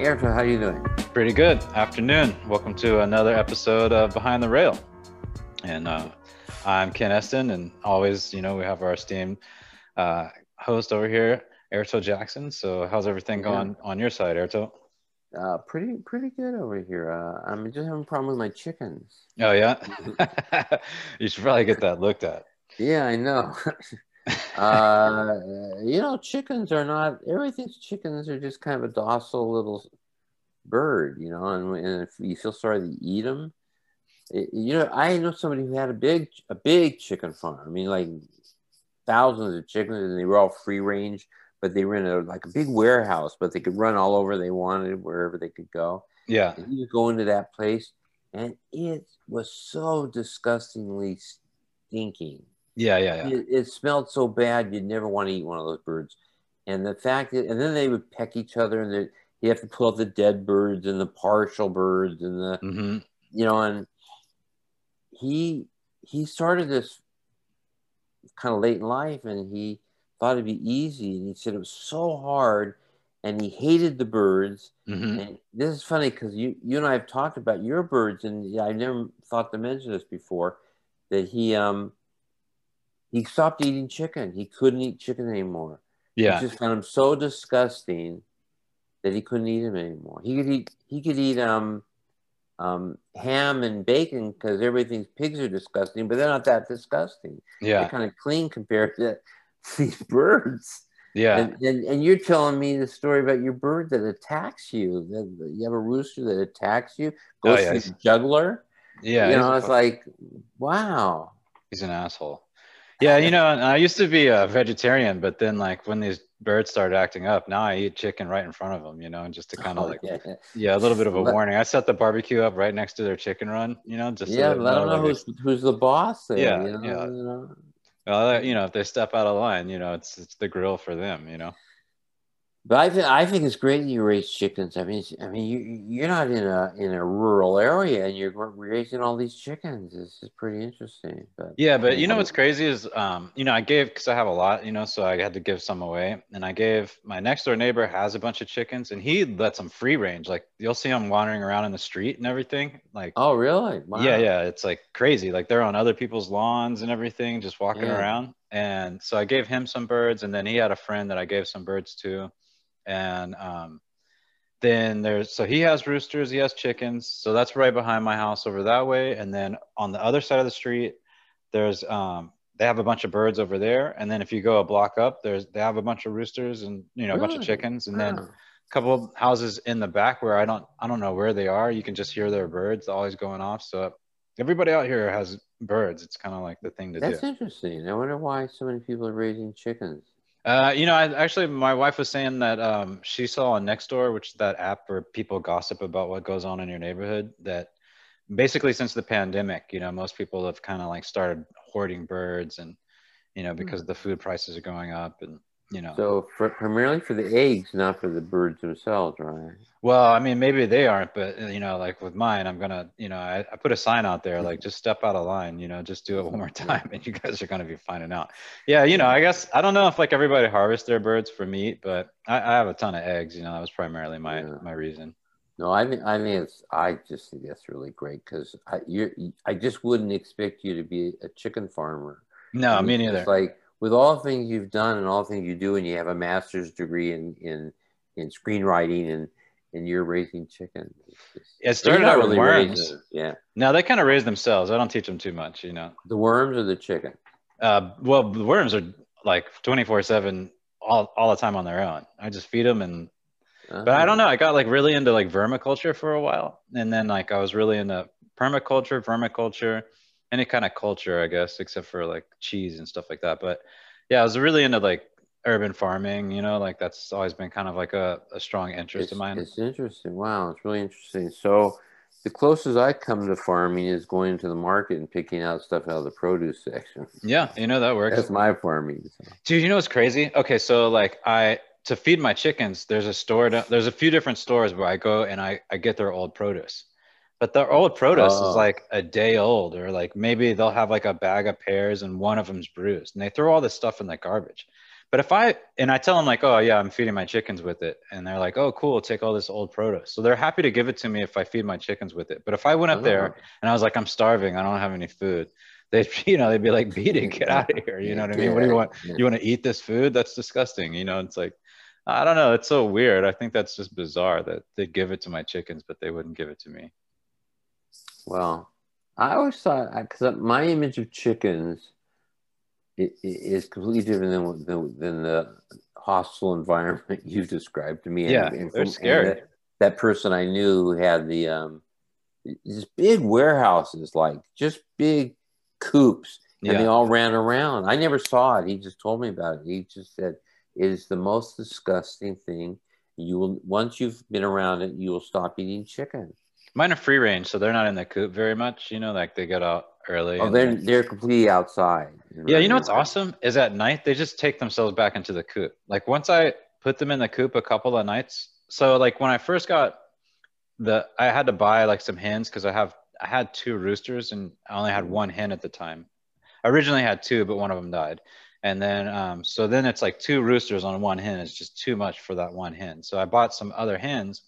Airto, how you doing? Pretty good. Afternoon. Welcome to another episode of Behind the Rail. And uh, I'm Ken Estin, and always, you know, we have our esteemed uh, host over here, Airto Jackson. So, how's everything going on your side, Airto? Uh, pretty, pretty good over here. Uh, I'm just having a problem with my chickens. Oh yeah, you should probably get that looked at. Yeah, I know. uh, you know, chickens are not everything's chickens are just kind of a docile little bird, you know, and, and if you feel sorry to eat them, it, you know, I know somebody who had a big, a big chicken farm. I mean, like thousands of chickens, and they were all free range, but they were in a like a big warehouse, but they could run all over they wanted, wherever they could go. Yeah, and you go into that place, and it was so disgustingly stinking. Yeah, yeah, yeah. It, it, smelled so bad you'd never want to eat one of those birds. And the fact that, and then they would peck each other, and that you have to pull out the dead birds and the partial birds and the, mm-hmm. you know, and he he started this kind of late in life, and he thought it'd be easy, and he said it was so hard, and he hated the birds. Mm-hmm. And this is funny because you you and I have talked about your birds, and I never thought to mention this before that he um he stopped eating chicken. He couldn't eat chicken anymore. Yeah. He just found him so disgusting that he couldn't eat him anymore. He could eat he could eat um um ham and bacon because everything's pigs are disgusting, but they're not that disgusting. Yeah. They're kind of clean compared to these birds. Yeah. And, and, and you're telling me the story about your bird that attacks you. That you have a rooster that attacks you, goes oh, yeah, the juggler. Yeah. You know, it's like, wow. He's an asshole. Yeah, you know, I used to be a vegetarian, but then like when these birds started acting up, now I eat chicken right in front of them, you know, and just to kind of oh, like, yeah. yeah. a little bit of a warning. I set the barbecue up right next to their chicken run, you know, just yeah, so let them know like who's, who's the boss there. Yeah, you know, yeah. You know? Well, you know, if they step out of line, you know, it's it's the grill for them, you know. But I think I think it's great that you raise chickens. I mean, I mean, you you're not in a in a rural area and you're raising all these chickens. This is pretty interesting. But yeah, but you know what's crazy is, um, you know, I gave because I have a lot, you know, so I had to give some away, and I gave my next door neighbor has a bunch of chickens, and he lets them free range. Like you'll see them wandering around in the street and everything. Like oh, really? Wow. Yeah, yeah. It's like crazy. Like they're on other people's lawns and everything, just walking yeah. around. And so I gave him some birds, and then he had a friend that I gave some birds to. And um, then there's so he has roosters he has chickens. So that's right behind my house over that way. And then on the other side of the street there's um, they have a bunch of birds over there. And then if you go a block up there's they have a bunch of roosters and you know a bunch of chickens. And then a couple of houses in the back where i don't i don't know where they are. You can just hear their birds always going off. So everybody out here has birds. It's kind of like the thing to that's do. That's interesting. I wonder why so many people are raising chickens. Uh, you know, I, actually, my wife was saying that um, she saw on Nextdoor, which is that app where people gossip about what goes on in your neighborhood, that basically since the pandemic, you know, most people have kind of like started hoarding birds and, you know, because mm. the food prices are going up and you know. So for, primarily for the eggs, not for the birds themselves, right? Well, I mean, maybe they aren't, but uh, you know, like with mine, I'm gonna, you know, I, I put a sign out there, like just step out of line, you know, just do it one more time, and you guys are gonna be finding out. Yeah, you know, I guess I don't know if like everybody harvests their birds for meat, but I, I have a ton of eggs. You know, that was primarily my yeah. my reason. No, I mean, I mean, it's. I just think that's really great because I you I just wouldn't expect you to be a chicken farmer. No, I mean, me neither. It's like with all the things you've done and all the things you do, and you have a master's degree in in in screenwriting and and you're raising chickens. it started out really with worms. Yeah. Now they kind of raise themselves. I don't teach them too much, you know. The worms or the chicken? Uh, well, the worms are like 24 seven all, all the time on their own. I just feed them and, uh-huh. but I don't know. I got like really into like vermiculture for a while. And then like I was really into permaculture, vermiculture any kind of culture, I guess, except for like cheese and stuff like that. But yeah, I was really into like urban farming, you know, like that's always been kind of like a, a strong interest it's, of mine. It's interesting. Wow, it's really interesting. So the closest I come to farming is going to the market and picking out stuff out of the produce section. Yeah, you know that works. That's my farming. So. Dude, you know what's crazy? Okay, so like I to feed my chickens, there's a store. There's a few different stores where I go and I I get their old produce. But the old produce is oh. like a day old, or like maybe they'll have like a bag of pears and one of them's bruised, and they throw all this stuff in the garbage. But if I and I tell them like, oh yeah, I'm feeding my chickens with it, and they're like, oh cool, take all this old produce. So they're happy to give it to me if I feed my chickens with it. But if I went up there Oh. and I was like, I'm starving, I don't have any food, they'd you know they'd be like, beat it, get out of here. You know what I mean? What do you want? You want to eat this food? That's disgusting. You know, it's like. I don't know. It's so weird. I think that's just bizarre that they give it to my chickens, but they wouldn't give it to me. Well, I always thought because my image of chickens is completely different than, than than the hostile environment you described to me. Yeah, and they're from- and scary. That, that person I knew who had the um, these big warehouses, like just big coops, and they all ran around. I never saw it. He just told me about it. He just said it is the most disgusting thing. You will once you've been around it, you will stop eating chicken. Mine are free range, so they're not in the coop very much. You know, like they get out early. Oh, they're they're completely outside. yeah. You know what's awesome is at night they just take themselves back into the coop. Like once I put them in the coop a couple of nights. So like when I first got the, I had to buy like some hens because I have I had two roosters and I only had one hen at the time. I originally had two, but one of them died. And then, um, so then it's like two roosters on one hen. It's just too much for that one hen. So I bought some other hens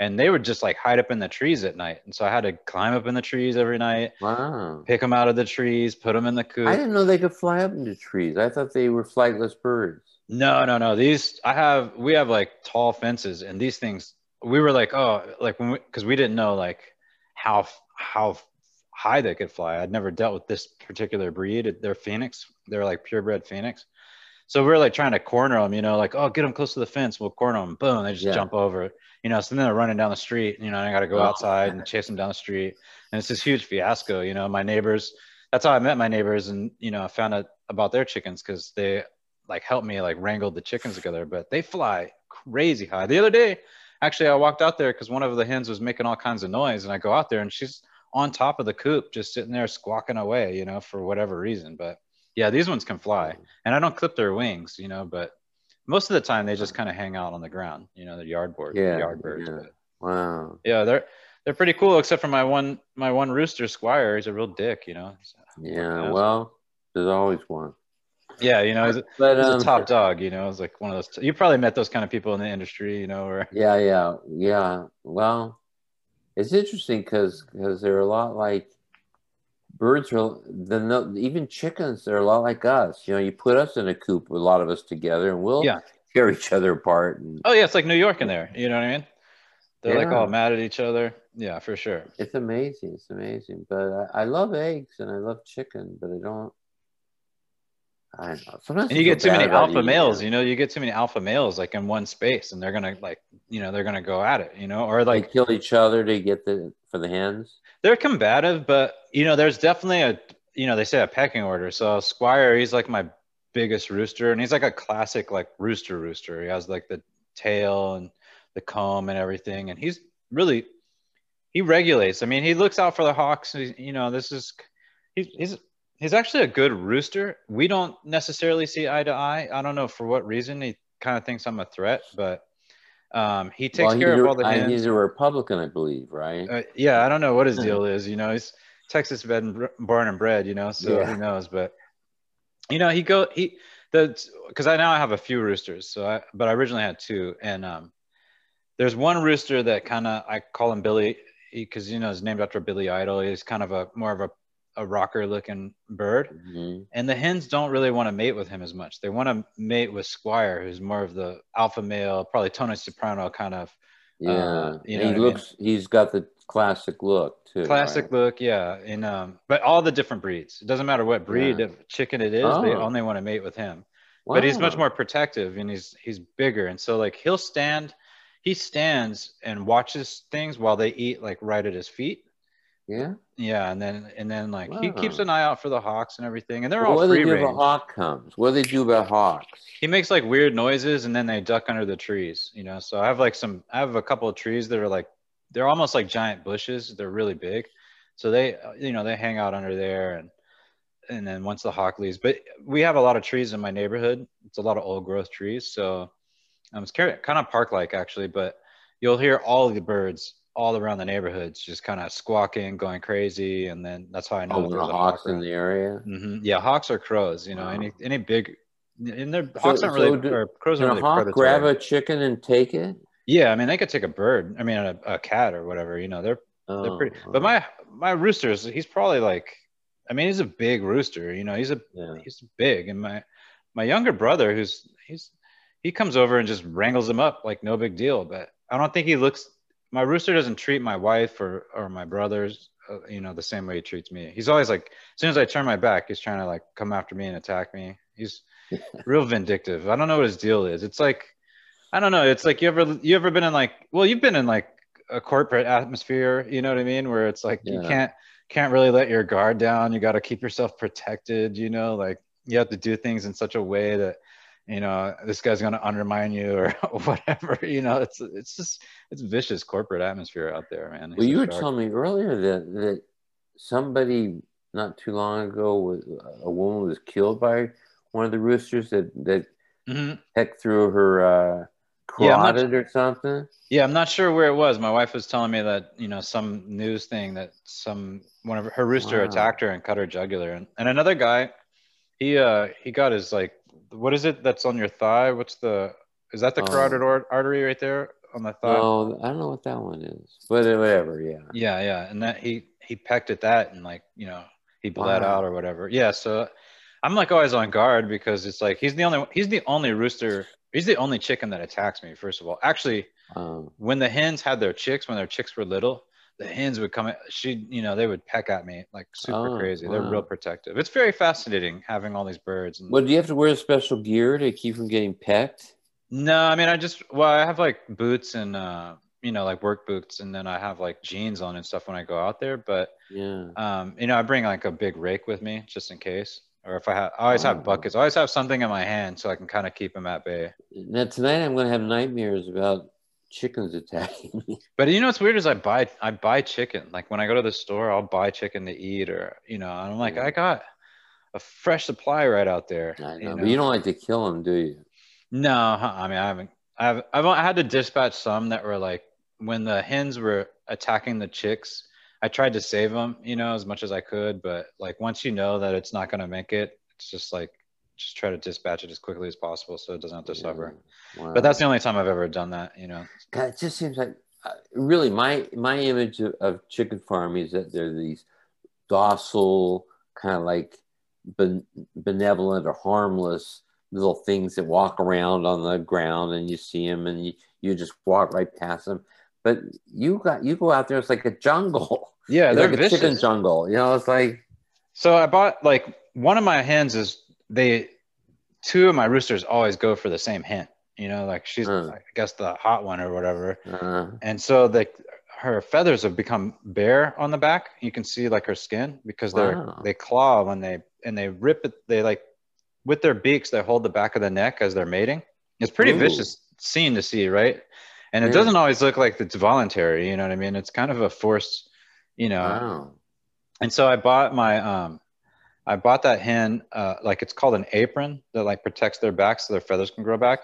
and they would just like hide up in the trees at night. And so I had to climb up in the trees every night, Wow. pick them out of the trees, put them in the coop. I didn't know they could fly up into trees. I thought they were flightless birds. No, no, no. These I have. We have like tall fences, and these things. We were like, oh, like when we, because we didn't know like how how high they could fly. I'd never dealt with this particular breed. They're phoenix. They're like purebred phoenix. So we are like trying to corner them, you know, like oh, get them close to the fence. We'll corner them. Boom, they just Yeah. jump over. it. You know, so then they're running down the street. You know, and I got to go Oh. outside and chase them down the street, and it's this huge fiasco. You know, my neighbors. That's how I met my neighbors, and you know, I found out about their chickens because they like helped me like wrangle the chickens together but they fly crazy high the other day actually i walked out there because one of the hens was making all kinds of noise and i go out there and she's on top of the coop just sitting there squawking away you know for whatever reason but yeah these ones can fly and i don't clip their wings you know but most of the time they just kind of hang out on the ground you know the yard board Yeah, yard birds yeah. but Wow. yeah they're they're pretty cool except for my one my one rooster squire he's a real dick you know Yeah. else? Well, there's always one. yeah you know he's, a- But he's um, a top dog you know it's like one of those you probably met those kind of people in the industry you know where yeah, yeah, yeah. Well, it's interesting because because they're a lot like birds are. The no, even chickens they're a lot like us. You know, you put us in a coop, a lot of us together, and we'll Yeah. tear each other apart. And Oh yeah, it's like New York in there. You know what I mean? They're like all mad at each other. Yeah, for sure. it's amazing. It's amazing. But I, I love eggs and I love chicken, but I don't. I don't know. Sometimes And you get too many alpha eating males. You know, you get too many alpha males like in one space, and they're gonna like, you know, they're gonna go at it. You know, or They like kill each other to get the for the hens. they're combative, but you know, there's definitely a, you know, they say a pecking order. So Squire, he's like my biggest rooster, and he's like a classic like rooster rooster. He has like the tail and the comb and everything, and he's really he regulates. I mean, he looks out for the hawks. You know, this is he's he's he's actually a good rooster. We don't necessarily see eye to eye. I don't know for what reason. He kind of thinks I'm a threat, but um, he takes Well, care of all the I-. He's a Republican, I believe, right? Uh, yeah, I don't know what his deal is. You know, he's Texas bred, born and bred. You know, so Yeah. who knows? But you know, he go he the because I now I have a few roosters. So I but I originally had two, and um, there's one rooster that kind of I call him Billy because you know he's named after Billy Idol. He's kind of a more of a a rocker looking bird, Mhm. and the hens don't really want to mate with him as much. They want to mate with Squire, who's more of the alpha male, probably Tony Soprano kind of Yeah, Uh, you know he what I mean? looks. He's got the classic look too. classic right? look yeah and um but all the different breeds it doesn't matter what breed Yeah. of chicken it is they Oh. only want to mate with him Wow. but he's much more protective and he's he's bigger and so like he'll stand he stands and watches things while they eat like right at his feet Yeah. Yeah and then and then like he keeps an eye out for the hawks and everything and they're Well, all what do they free do if a range. hawk comes? What do they do about hawks? he makes like weird noises and then they duck under the trees you know? So i have like some i have a couple of trees that are like they're almost like giant bushes they're really big. So they you know they hang out under there and and then once the hawk leaves but we have a lot of trees in my neighborhood. It's a lot of old growth trees so um, it's kind of park like actually but you'll hear all of the birds all around the neighborhoods just kind of squawking going crazy and then that's how i know Oh, there's the a hawk hawks in the area. hmm Yeah, hawks or crows. You know, Wow. any any big And their hawks aren't so really do- or crows aren't really hawk predatory. grab a chicken and take it? Yeah, I mean they could take a bird. I mean a, a cat or whatever. You know, they're they're Oh, pretty. But my my rooster's he's probably like, I mean he's a big rooster. You know, he's a yeah. he's big. And my my younger brother, who's he's he comes over and just wrangles him up like no big deal. But I don't think he looks. My rooster doesn't treat my wife or or my brothers, uh, you know, the same way he treats me. He's always like, as soon as I turn my back, he's trying to like come after me and attack me. He's real vindictive. I don't know what his deal is. It's like, I don't know. It's like you ever you ever been in like, well, you've been in like a corporate atmosphere. You know what I mean? Where it's like you can't can't really let your guard down. You got to keep yourself protected. You know, like you have to do things in such a way that you know this guy's going to undermine you or whatever. You know, it's it's just it's vicious corporate atmosphere out there, man. Well, you were telling me earlier that that somebody not too long ago was a woman was killed by one of the roosters that that Mhm. pecked through her uh, Yeah, or something. Yeah, I'm not sure where it was. My wife was telling me that you know some news thing that some one of her, her rooster Wow. attacked her and cut her jugular, and, and another guy, he uh he got his like what is it that's on your thigh? What's the is that the Oh. carotid ar- artery right there on the thigh? No, I don't know what that one is, but whatever. Yeah. Yeah, yeah, and that he he pecked at that and like you know he bled Wow. out or whatever. Yeah, so I'm like always on guard because it's like he's the only he's the only rooster he's the only chicken that attacks me. First of all, actually Um, when the hens had their chicks when their chicks were little the hens would come she you know they would peck at me like super Oh, crazy they're wow. real protective it's very fascinating having all these birds and well, do you have to wear special gear to keep from getting pecked? no i mean i just well i have like boots and uh you know like work boots and then i have like jeans on and stuff when i go out there but Yeah. um you know i bring like a big rake with me just in case or if i have i always Oh. have buckets i always have something in my hand so i can kind of keep them at bay Now tonight I'm going to have nightmares about chickens attacking me. But you know what's weird is I buy I buy chicken. Like when I go to the store, I'll buy chicken to eat, or you know, and I'm like, Yeah. I got a fresh supply right out there. I know, you but you don't like to kill them, do you? No, I mean I haven't. I've I've had to dispatch some that were like when the hens were attacking the chicks. I tried to save them, you know, as much as I could. But like once you know that it's not gonna make it, it's just like just try to dispatch it as quickly as possible so it doesn't have to suffer. Wow. But that's the only time I've ever done that, you know. God, it just seems like uh, really my my image of, of chicken farming is that they're these docile, kind of like ben, benevolent or harmless little things that walk around on the ground, and you see them, and you, you just walk right past them. But you got you go out there, it's like a jungle. Yeah, It's they're like a vicious. chicken jungle. You know, it's like So I bought like one of my hens is they two of my roosters always go for the same hen. You know, like she's Hmm. I guess the hot one or whatever. uh, And so the her feathers have become bare on the back. You can see like her skin because they're Wow. they claw when they and they rip it. They like with their beaks they hold the back of the neck as they're mating. It's pretty Ooh. vicious scene to see, right? And it Yeah. doesn't always look like it's voluntary. You know what I mean? It's kind of a forced, you know wow. and so I bought my um I bought that hen uh like it's called an apron that like protects their back so their feathers can grow back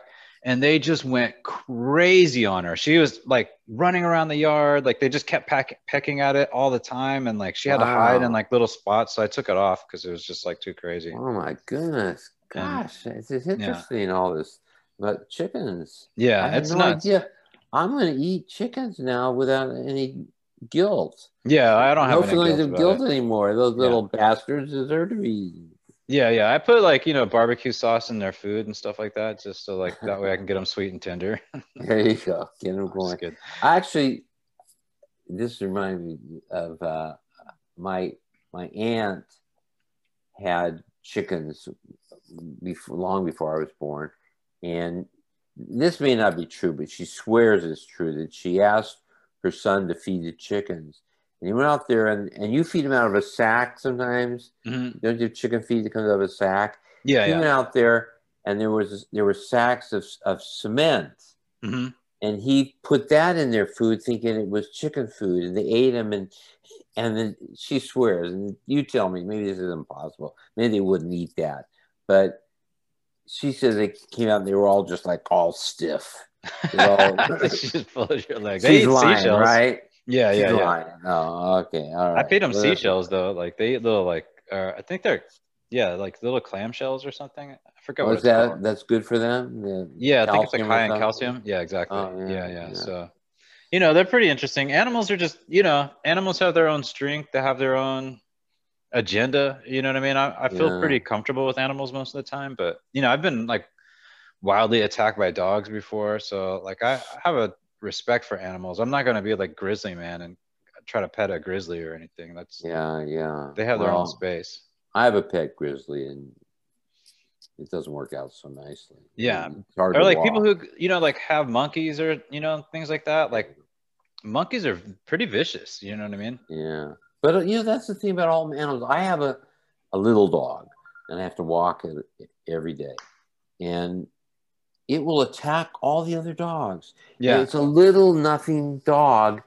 and they just went crazy on her. She was like running around the yard like they just kept pack- pecking at it all the time and like she had to hide in like little spots so I took it off because it was just like too crazy. Oh my goodness. And- Gosh, it's, it's interesting all this. But chickens. I Yeah, had it's no nuts. idea. I'm going to eat chickens now without any guilt. Yeah, I don't have no any feelings of guilt it. anymore. Those Yeah. little bastards deserve to be. Yeah, yeah. I put like, you know, barbecue sauce in their food and stuff like that just so like that way I can get them sweet and tender. There you go. Get them going. good. I actually, this reminds me of uh, my my aunt had chickens before, long before I was born, and this may not be true, but she swears it's true that she asked her son to feed the chickens, and he went out there and and you feed them out of a sack sometimes. Mhm. Don't you chicken feed that comes out of a sack? Yeah, he yeah. went out there and there was there were sacks of of cement hmm and he put that in their food thinking it was chicken food and they ate them and and then she swears and you tell me maybe this is impossible maybe they wouldn't eat that but she says they came out and they were all just like all stiff She just your leg. They she's eat lying seashells. right Yeah, yeah, She's yeah. lying. oh okay all right I feed them Well, seashells though. Like they eat little like uh, I think they're Yeah, like little clamshells or something. I forget Oh, what it's that called. that's good for them? The Yeah, I think it's like high in calcium. Yeah, exactly. Oh, yeah, yeah, yeah, yeah. So, you know, they're pretty interesting. Animals are just, you know, animals have their own strength. They have their own agenda. You know what I mean? I, I feel Yeah. pretty comfortable with animals most of the time, but you know, I've been like wildly attacked by dogs before. So like I I have a respect for animals. I'm not gonna be like grizzly man and try to pet a grizzly or anything. That's Yeah, yeah. they have their Well, own space. I have a pet grizzly, and it doesn't work out so nicely. Yeah. Or like people who you know like have monkeys or you know things like that. Like monkeys are pretty vicious. You know what I mean? Yeah, but uh, you know that's the thing about all animals. I have a a little dog, and I have to walk it every day, and it will attack all the other dogs. Yeah. it's a little nothing dog,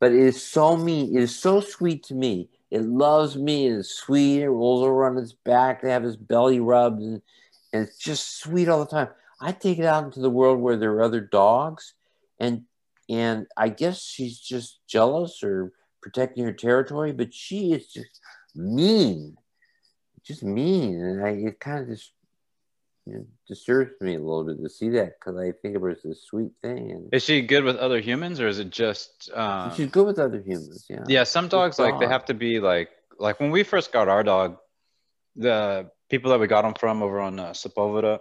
but it is so mean. It is so sweet to me. It loves me and it's sweet. It rolls over on its back They have its belly rubbed, and, and it's just sweet all the time. I take it out into the world where there are other dogs, and and I guess she's just jealous or protecting her territory, but she is just mean, just mean, and I it kind of just disturbs me a little bit to see that because I think of her as this sweet thing, Is she good with other humans or is it just um, she's good with other humans. Yeah, yeah some dogs like they have to be like like when we first got our dog the people that we got him from over on uh, Sepulveda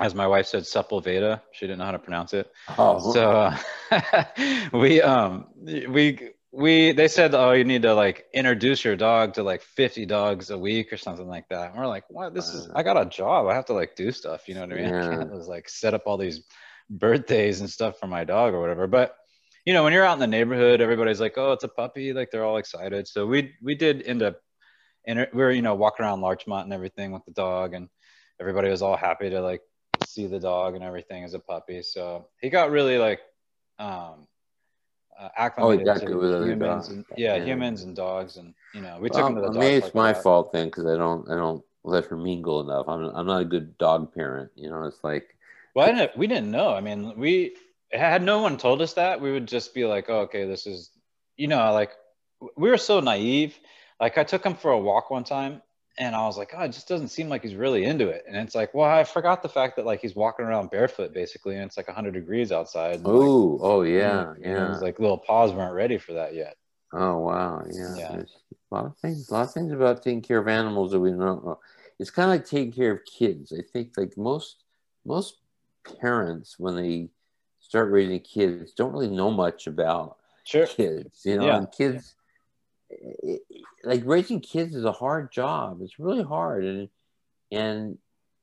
as my wife said Sepulveda she didn't know how to pronounce it. Oh, so uh, we um we we they said oh you need to like introduce your dog to like 50 dogs a week or something like that. And we're like what? This is i got a job. I have to like do stuff. You know what i mean? I Yeah. can't just like set up all these birthdays and stuff for my dog or whatever. But you know when you're out in the neighborhood everybody's like oh it's a puppy. Like they're all excited. So we we did end up and we were you know walking around larchmont and everything with the dog and everybody was all happy to like see the dog and everything as a puppy. So he got really like um uh, acclimated to good with other humans dogs. and yeah, Yeah. humans and dogs and you know we took well, him to the maybe it's my fault then because I don't I don't let her mingle enough. I'm I'm not a good dog parent. You know, it's like Well, I didn't, we didn't know. I mean, we had no one told us that. We would just be like, oh, okay, this is, you know, like we were so naive. Like I took him for a walk one time and I was like, oh, it just doesn't seem like he's really into it. And it's like, well, I forgot the fact that like he's walking around barefoot basically and it's like 100 degrees outside. and, like, oh oh yeah you know, yeah His like little paws weren't ready for that yet. oh wow yeah. Yeah. There's a lot of things a lot of things about taking care of animals that we don't know. It's kind of like taking care of kids. I think like most most parents when they start raising kids don't really know much about Sure. kids, you know, Yeah. and kids it- like raising kids is a hard job. It's really hard, and and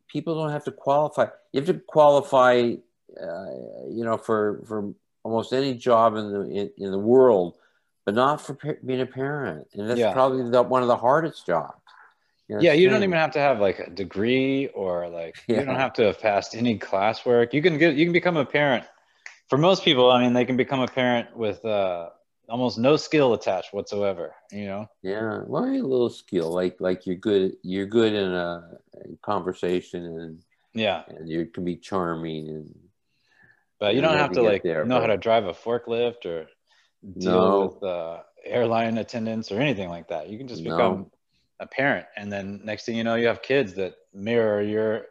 people don't have to qualify. You have to qualify, uh, you know, for for almost any job in the in, in the world, but not for pa- being a parent, and that's Yeah. probably the, one of the hardest jobs. know, Yeah, you don't even have to have like a degree or like you don't have to have passed any classwork. You can get you can become a parent. For most people, I mean, they can become a parent with uh, almost no skill attached whatsoever. You know? Yeah, well, a little skill, like like you're good. You're good in a conversation, and Yeah, and you can be charming and but you don't have to like there, know how to drive a forklift or deal No. with uh, airline attendants or anything like that. You can just No. become a parent, and then next thing you know, you have kids that mirror your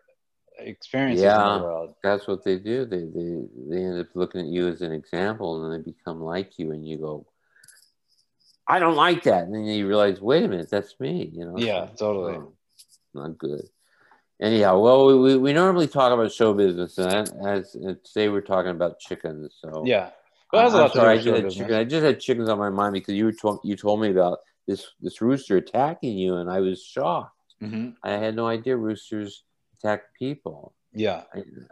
experiences in Yeah. the world. that's what they do. They they they end up looking at you as an example, and then they become like you, and you go, "I don't like that," and then you realize, "Wait a minute, that's me." You know? Yeah, totally. oh, not good. Anyhow, well, we, we, we normally talk about show business, and as, as today we're talking about chickens. So Yeah. Well, a I'm lot to do sorry, I just, had chicken, I just had chickens on my mind because you were to, you told me about this this rooster attacking you, and I was shocked. hmm I had no idea roosters attack people. Yeah.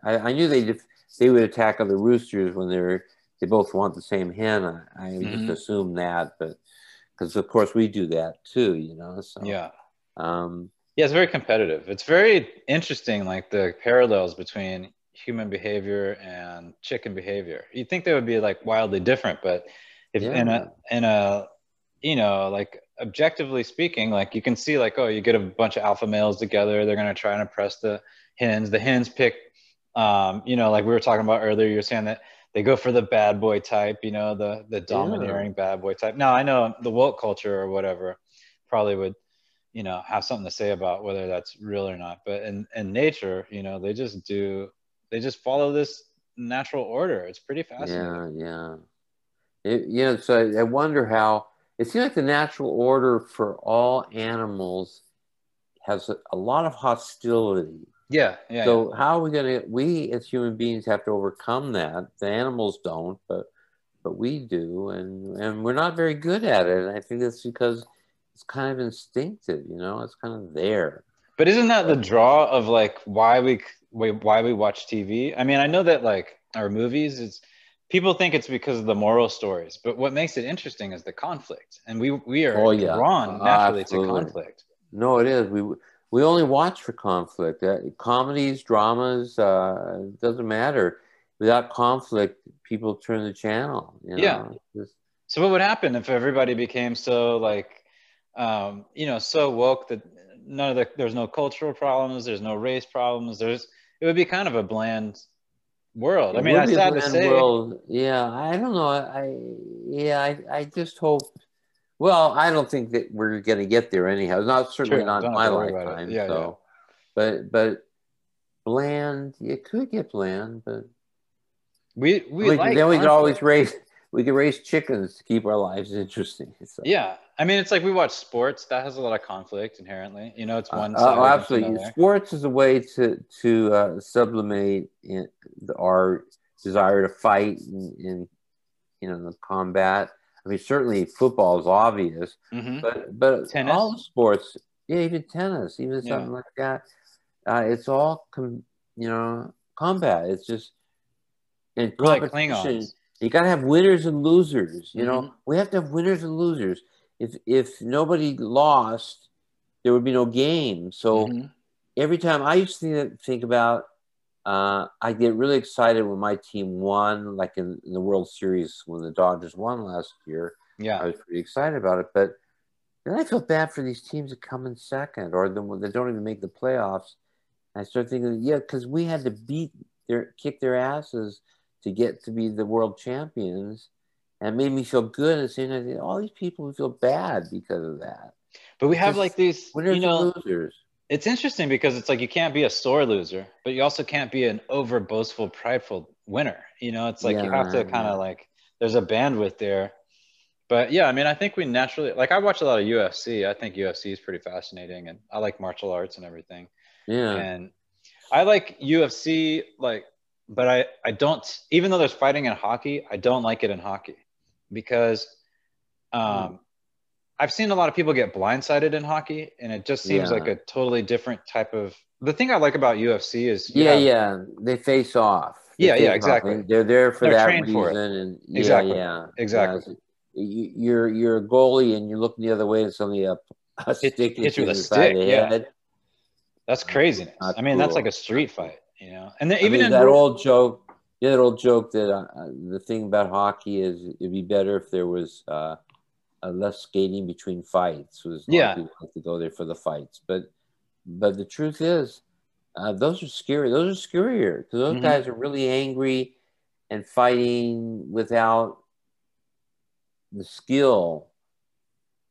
I, I knew they they would attack other roosters when they're they both want the same hen. I, I Mhm. just assumed that, but because of course we do that too, you know. So Yeah. um, Yeah, it's very competitive. It's very interesting, like the parallels between human behavior and chicken behavior. You'd think they would be like wildly different, but if in a in a you know, like objectively speaking, like you can see like, oh, you get a bunch of alpha males together, they're gonna try and impress the hens. The hens pick um, you know, like we were talking about earlier, you're saying that they go for the bad boy type, you know, the the domineering bad boy type. Now I know the woke culture or whatever probably would you know have something to say about whether that's real or not but in, in nature you know they just do they just follow this natural order it's pretty fascinating yeah yeah it, you know so I wonder how it seems like the natural order for all animals has a, a lot of hostility yeah yeah so yeah. how are we going to we as human beings have to overcome that the animals don't but but we do and and we're not very good at it and i think that's because it's kind of instinctive, you know, it's kind of there. But isn't that the draw of like why we why we watch TV? I mean, I know that like our movies is people think it's because of the moral stories, but what makes it interesting is the conflict, and we we are oh, yeah. drawn uh, naturally to conflict. No, it is. We we only watch for conflict. Uh, comedies, dramas, uh, doesn't matter. Without conflict, people turn the channel. You know? Yeah. Just... So what would happen if everybody became so like um, you know, so woke that none of the there's no cultural problems, there's no race problems. There's it would be kind of a bland world. I mean, that's sad to say. World. Yeah, I don't know. I yeah, I, I just hope. Well, I don't think that we're going to get there anyhow. Not certainly not my lifetime. Yeah, so, yeah. but but bland. It could get bland, but we we, we like then we could always raise we can raise chickens to keep our lives interesting. So. Yeah, I mean, it's like we watch sports that has a lot of conflict inherently. You know, it's one. Uh, oh, absolutely. Sports is a way to to uh, sublimate in the, our desire to fight in, in you know the combat. I mean, certainly football is obvious, mm-hmm. but but tennis? all sports, yeah, even tennis, even something yeah. like that, uh, it's all com- you know combat. It's just in competition. Like you got to have winners and losers. You mm-hmm. know, we have to have winners and losers. If if nobody lost, there would be no game. So mm-hmm. every time I used to think about, uh, I get really excited when my team won, like in, in, the World Series when the Dodgers won last year. Yeah, I was pretty excited about it. But then I feel bad for these teams that come in second or the, that don't even make the playoffs. I start thinking, yeah, because we had to beat their kick their asses to get to be the world champions. And it made me feel good. And saying that all these people feel bad because of that. But we have like these you know, losers. It's interesting because it's like you can't be a sore loser, but you also can't be an over boastful, prideful winner. You know, it's like yeah, you have to kind of yeah. like there's a bandwidth there. But yeah, I mean, I think we naturally like I watch a lot of UFC. I think UFC is pretty fascinating, and I like martial arts and everything. Yeah, and I like UFC like but I, I don't even though there's fighting in hockey i don't like it in hockey because um, mm. i've seen a lot of people get blindsided in hockey and it just seems yeah. like a totally different type of the thing i like about ufc is yeah have, yeah they face off they yeah yeah exactly off. they're there for They're that reason for and yeah, exactly yeah exactly yeah. you're you're a goalie and you're looking the other way and suddenly a, a stick hits you with a stick yeah. that's craziness i mean cool. that's like a street fight you know. And then even mean, that old joke, yeah, that old joke that uh, the thing about hockey is it'd be better if there was uh, less skating between fights. Was yeah, people like to go there for the fights, but but the truth is, uh, those are scary. Those are scarier because those mm-hmm. guys are really angry and fighting without the skill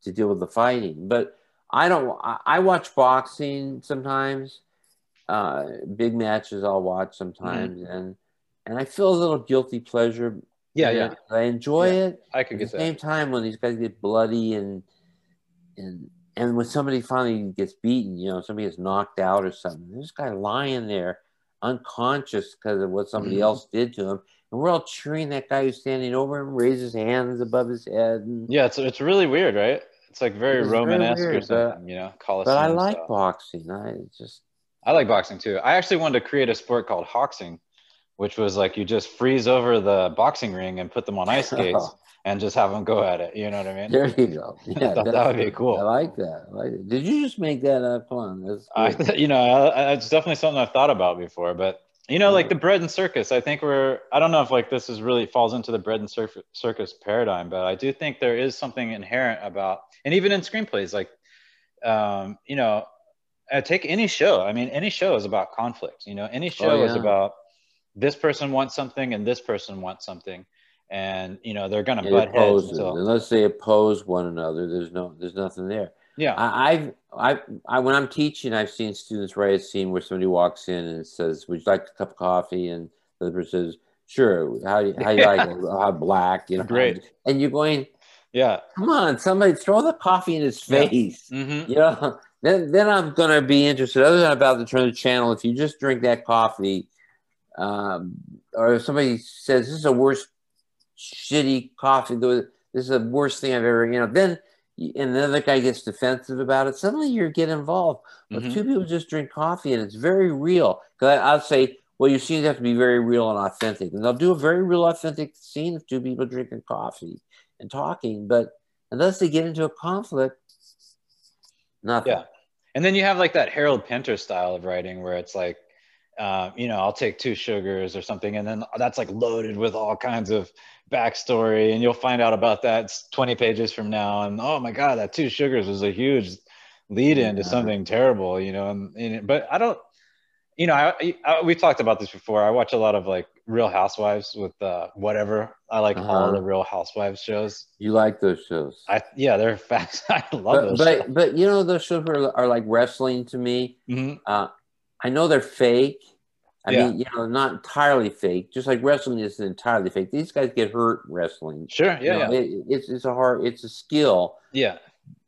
to deal with the fighting. But I don't. I, I watch boxing sometimes uh, big matches I'll watch sometimes, mm-hmm. and and I feel a little guilty pleasure. Yeah, yeah. I enjoy yeah, it. I could get At the same time, when these guys get bloody and and and when somebody finally gets beaten, you know, somebody gets knocked out or something, this guy lying there unconscious because of what somebody mm-hmm. else did to him. And we're all cheering that guy who's standing over him, raise his hands above his head. And, yeah, it's, it's really weird, right? It's like very Romanesque or something, but, you know, But I like boxing. I just I like boxing too. I actually wanted to create a sport called hoxing, which was like you just freeze over the boxing ring and put them on ice skates and just have them go at it. You know what I mean? There you go. Yeah, that would be cool. I like that. I like it. Did you just make that up? Fun. That's I, you know, I, it's definitely something I've thought about before, but you know, like the bread and circus. I think we're. I don't know if like this is really falls into the bread and circus paradigm, but I do think there is something inherent about, and even in screenplays, like, um, you know, uh, take any show. I mean, any show is about conflict. You know, any show oh, yeah. is about this person wants something and this person wants something, and you know they're going to butt heads. Until... Unless they oppose one another, there's no, there's nothing there. Yeah. I, I've I, I when I'm teaching, I've seen students write a scene where somebody walks in and says, "Would you like a cup of coffee?" And the other person says, "Sure." How do you, how you like it? How black? You know. Great. And you're going, Yeah. "Come on, somebody throw the coffee in his Yeah. face." Mm-hmm. You know. Then then I'm gonna be interested. Other than about to turn the channel, if you just drink that coffee, um, or if somebody says this is the worst shitty coffee, this is the worst thing I've ever, you know, then and the other guy gets defensive about it. Suddenly you get involved. But Mhm. two people just drink coffee and it's very real. Because I'll say, well, your scenes have to be very real and authentic, and they'll do a very real, authentic scene of two people drinking coffee and talking. But unless they get into a conflict, nothing. Yeah. And then you have like that Harold Pinter style of writing where it's like, uh, you know, I'll take two sugars or something, and then that's like loaded with all kinds of backstory, and you'll find out about that 20 pages from now, and oh my god, that two sugars was a huge lead in to something terrible, you know. And, and but I don't, you know, I, I we talked about this before. I watch a lot of like Real Housewives with uh, whatever. I like all Uh-huh. the Real Housewives shows. You like those shows. I yeah, they're facts. I love but, those. but, shows. but you know, those shows are, are like wrestling to me. Mhm. Uh, I know they're fake. I Yeah. mean, you know, not entirely fake. Just like wrestling isn't entirely fake. These guys get hurt wrestling. Sure. You Yeah. know, yeah. it- it's it's a hard, it's a skill. yeah.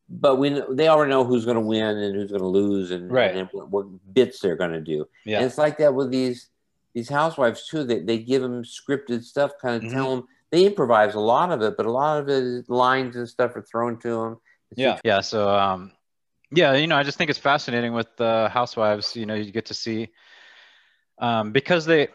But we they already know who's going to win and who's going to lose, and, Right. and what, what bits they're going to do. Yeah. And it's like that with these these housewives too. They they give them scripted stuff, kind of Mhm. tell them they improvise a lot of it, but a lot of it is lines and stuff are thrown to them. yeah yeah so um yeah you know i just think it's fascinating with uh, housewives you know you get to see um because they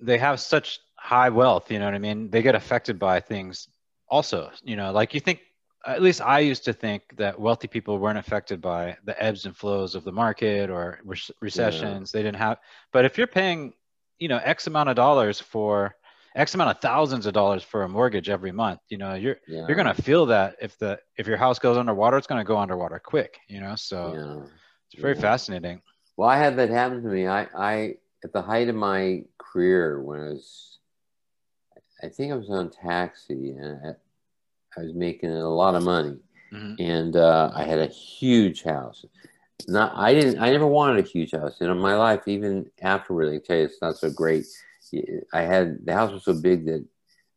they have such high wealth you know what i mean they get affected by things also you know like you think at least i used to think that wealthy people weren't affected by the ebbs and flows of the market or re- recessions they didn't have but if you're paying you know x amount of dollars for x amount of thousands of dollars for a mortgage every month you know you're Yeah. you're gonna feel that if the if your house goes underwater, it's gonna go underwater quick, you know. So Yeah. it's very Yeah. fascinating. Well, I had that happen to me. I, I, at the height of my career, when I was, I think I was on taxi, and I, I was making a lot of money, Mhm. and uh, I had a huge house. Not, I didn't, I never wanted a huge house. You know, my life, even afterward, I tell you, it's not so great. I had the house was so big that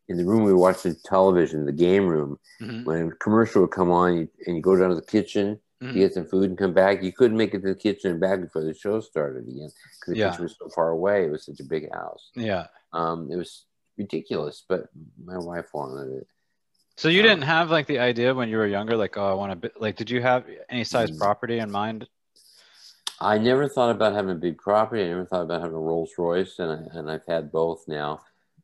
in the room we were watching television, the game room, Mhm. when a commercial would come on, and you go down to the kitchen Mhm. to get some food and come back. You couldn't make it to the kitchen and back before the show started again because the Yeah. kitchen was so far away. It was such a big house. Yeah. Um, it was ridiculous, but my wife wanted it. So you Um, didn't have like the idea when you were younger, like, oh, I want to, like, did you have any size Mm. property in mind? I never thought about having a big property. I never thought about having a Rolls Royce, and I, and I've had both now,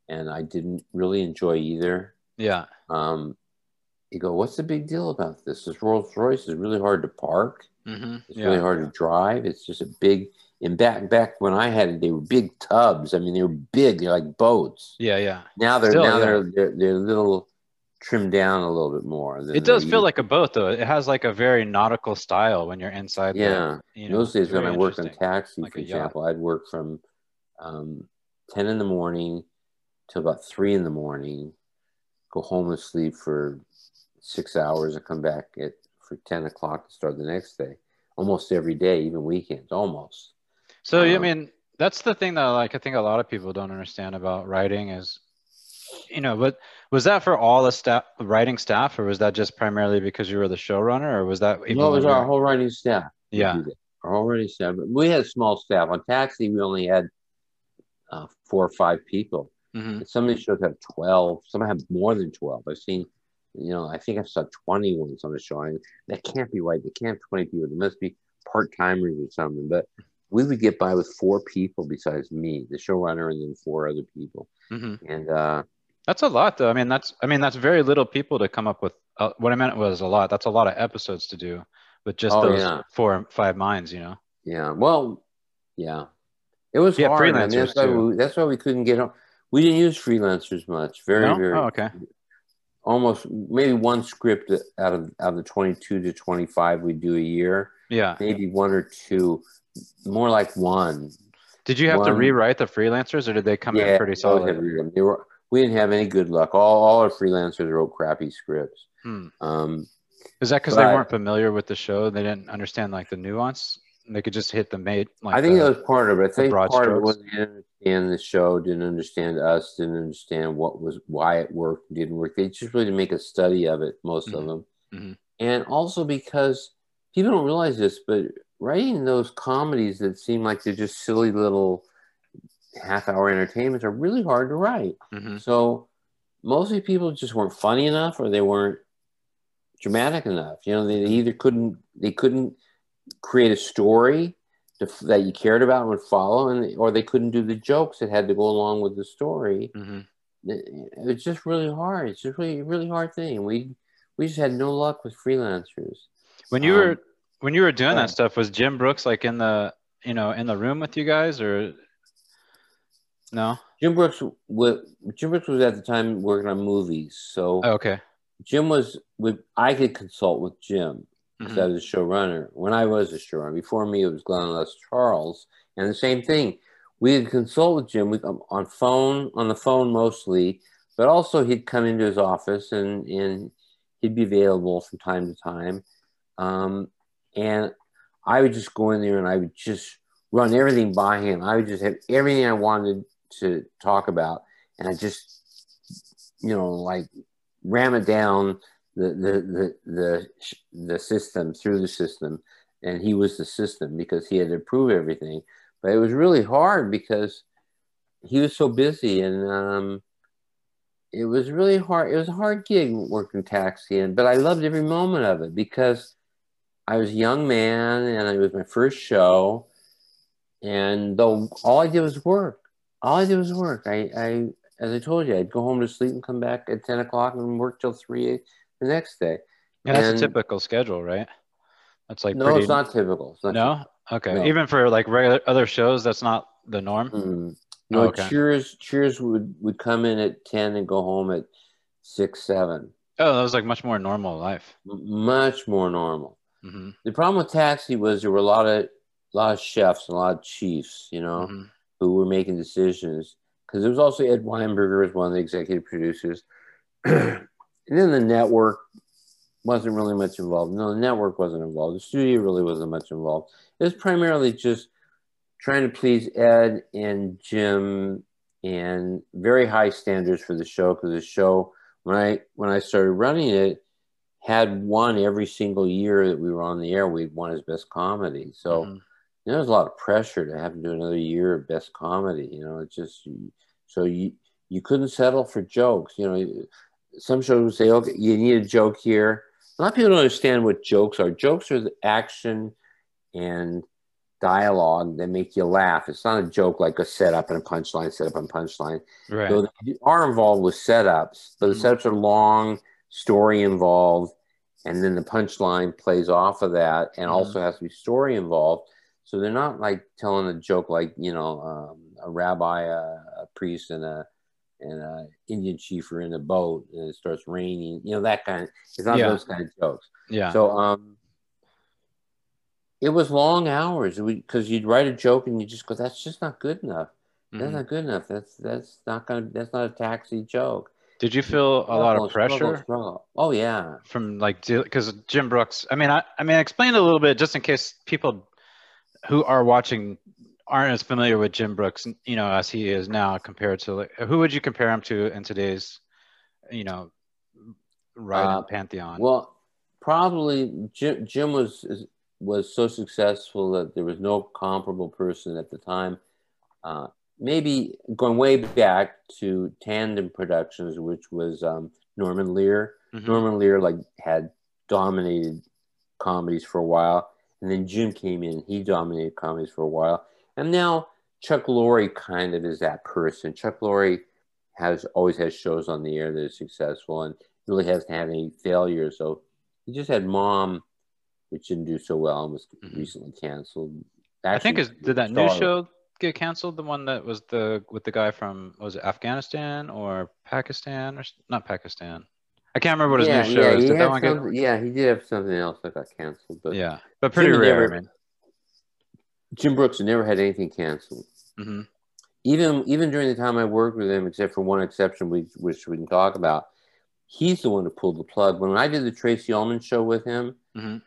and I didn't really enjoy either. Yeah. Um, you go, what's the big deal about this? This Rolls Royce is really hard to park. hmm It's Yeah. really hard to drive. It's just a big. And back back when I had it, they were big tubs. I mean, they were big. They're like boats. Yeah. Yeah. Now they're Still, now yeah. they're, they're they're little trimmed down a little bit more. It does feel like a boat though. It has like a very nautical style when you're inside. the- yeah. you know, those days it's when I worked on taxi, Like for a yacht. example, I'd work from um, ten in the morning till about three in the morning, go home and sleep for six hours, and come back at for ten o'clock to start the next day. Almost every day, even weekends, almost. So I Um, mean, that's the thing that like I think a lot of people don't understand about writing is, you know, but was that for all the staff, writing staff, or was that just primarily because you were the showrunner, or was that No, it was our whole writing staff. Yeah. Our whole writing staff. We had a small staff. On Taxi, we only had uh, four or five people. Mhm. Some of these shows have 12. Some have more than 12. I've seen, you know, I think I saw 20 ones on the show. And that can't be right. They can't have 20 people. There must be part timers or something. But we would get by with four people besides me, the showrunner, and then four other people. Mhm. And uh, That's a lot, though. I mean, that's I mean, that's very little people to come up with. Uh, what I meant was a lot. That's a lot of episodes to do with just Oh, those yeah. four or five minds, you know. yeah, well, yeah, it was Yeah, hard. I mean, freelancers, that's, why we, that's why we couldn't get on. We didn't use freelancers much. Very, No? very Oh, okay. almost maybe one script out of out of the 22 to 25 we do a year Yeah. maybe one or two more like one Did you have to rewrite the freelancers, or did they come in pretty solid? to read them. They were, we didn't have any good luck all, all our freelancers wrote crappy scripts Hmm. um, Is that because they weren't familiar with the show? They didn't understand like the nuance. They could just hit the mate. Like I think the- that was part of it. I think part of it was they didn't understand the show, didn't understand us, didn't understand what was why it worked, didn't work. They just really make a study of it, most of Mhm. them, Mhm. and also because people don't realize this, but writing those comedies that seem like they're just silly little half-hour entertainments are really hard to write. Mhm. So mostly people just weren't funny enough, or they weren't dramatic enough. You know, they, they either couldn't they couldn't create a story to, that you cared about and would follow, and or they couldn't do the jokes that had to go along with the story. Mhm. It- It's just really hard. It's just really really hard thing. We we just had no luck with freelancers. When you Um, were when you were doing that stuff, was Jim Brooks like in the you know in the room with you guys or no? Jim Brooks, wa- Jim Brooks was at the time working on movies, so Oh, okay. Jim was with. I could consult with Jim. because Mhm. I was a showrunner. When I was a showrunner, before me it was Glen Les Charles, and the same thing. We would consult with Jim um, on phone, on the phone mostly, but also he'd come into his office and and he'd be available from time to time, um, and I would just go in there and I would just run everything by him. I would just have everything I wanted to talk about, and I just, you know, like ram it down the the the the, the system through the system, and he was the system because he had to prove everything. But it was really hard because he was so busy, and um, it was really hard. It was a hard gig working taxi, and but I loved every moment of it because I was a young man, and it was my first show, and though all I did was work, all I did was work. I, I as I told you, I'd go home to sleep and come back at ten o'clock and work till three the next day. Yeah, that's And- a typical schedule, right? That's like no, pretty. it's not typical. It's not No. Okay. No. Even for like regular other shows, that's not the norm. Mm. No, Oh, okay. Cheers. Cheers would would come in at ten and go home at six, seven. Oh, that was like much more normal life. Much more normal. hmm The problem with Taxi was there were a lot of a lot of chefs, and a lot of chiefs, you know, hmm who were making decisions. Because there was also Ed Weinberger was one of the executive producers, and then the network wasn't really much involved. No, the network wasn't involved. The studio really wasn't much involved. It was primarily just trying to please Ed and Jim, and very high standards for the show. Because the show, when I when I started running it, had won every single year that we were on the air. We'd won as best comedy. So mm-hmm. Mhm. there was a lot of pressure to have to do another year of best comedy. You know, it's just so you you couldn't settle for jokes. You know, some shows would say, okay, you need a joke here. A lot of people don't understand what jokes are. Jokes are the action and dialogue that make you laugh. It's not a joke like a setup and a punchline, setup and punchline. Right. So they are involved with setups, but the Mhm. setups are long, story involved, and then the punchline plays off of that, and Mhm. also has to be story involved. So they're not like telling a joke like you know um, a rabbi, a, a priest, and a and a Indian chief are in a boat and it starts raining. You know that kind. Of, it's not Yeah. those kind of jokes. yeah. So um, it was long hours because you'd write a joke and you just go, "That's just not good enough." That's Mhm. not good enough. That's that's not gonna. That's not a taxi joke. Did you feel a lot of pressure struggle. Oh yeah. from like because Jim Brooks? I mean, I, I mean, explain a little bit just in case people who are watching aren't as familiar with Jim Brooks, you know, as he is now compared to like who would you compare him to in today's, you know, writing Uh, pantheon? Well, probably Jim, Jim was was so successful that there was no comparable person at the time. Uh, maybe going way back to Tandem Productions, which was um, Norman Lear. Mhm. Norman Lear like had dominated comedies for a while, and then Jim came in. He dominated comedies for a while, and now Chuck Lorre kind of is that person. Chuck Lorre has always has shows on the air that are successful, and really hasn't had any failures. So he just had Mom, which didn't do so well and was Mhm. recently canceled. I think is did that new show get canceled? The one that was the with the guy from was it Afghanistan or Pakistan or not Pakistan? I can't remember what his yeah, new show yeah, is. Did that one get? yeah, he did have something else that got canceled, but Yeah, but pretty Jim rare. never- I mean, Jim Brooks never had anything canceled. hmm even even during the time I worked with him, except for one exception, we, which we can talk about, he's the one who pulled the plug. When I did the Tracey Ullman show with him, Mhm.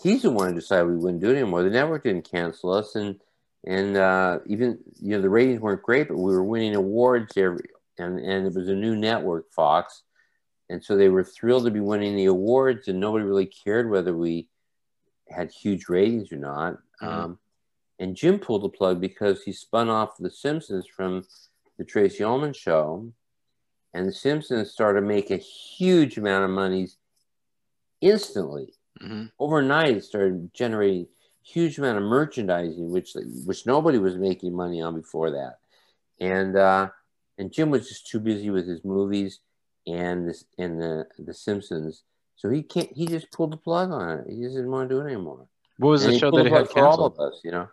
he's the one who decided we wouldn't do it anymore. The network didn't cancel us, and and uh, even you know the ratings weren't great, but we were winning awards every and and it was a new network, Fox, and so they were thrilled to be winning the awards, and nobody really cared whether we had huge ratings or not. Mhm. Um, and Jim pulled the plug because he spun off The Simpsons from the Tracey Ullman show, and The Simpsons started to make a huge amount of money instantly. Mhm. Overnight, it started generating huge amount of merchandising, which which nobody was making money on before that. And uh, and Jim was just too busy with his movies and this and the the Simpsons, so he can't. He just pulled the plug on it. He just didn't want to do it anymore. What was And the show that he had plug for all canceled? of us, you know.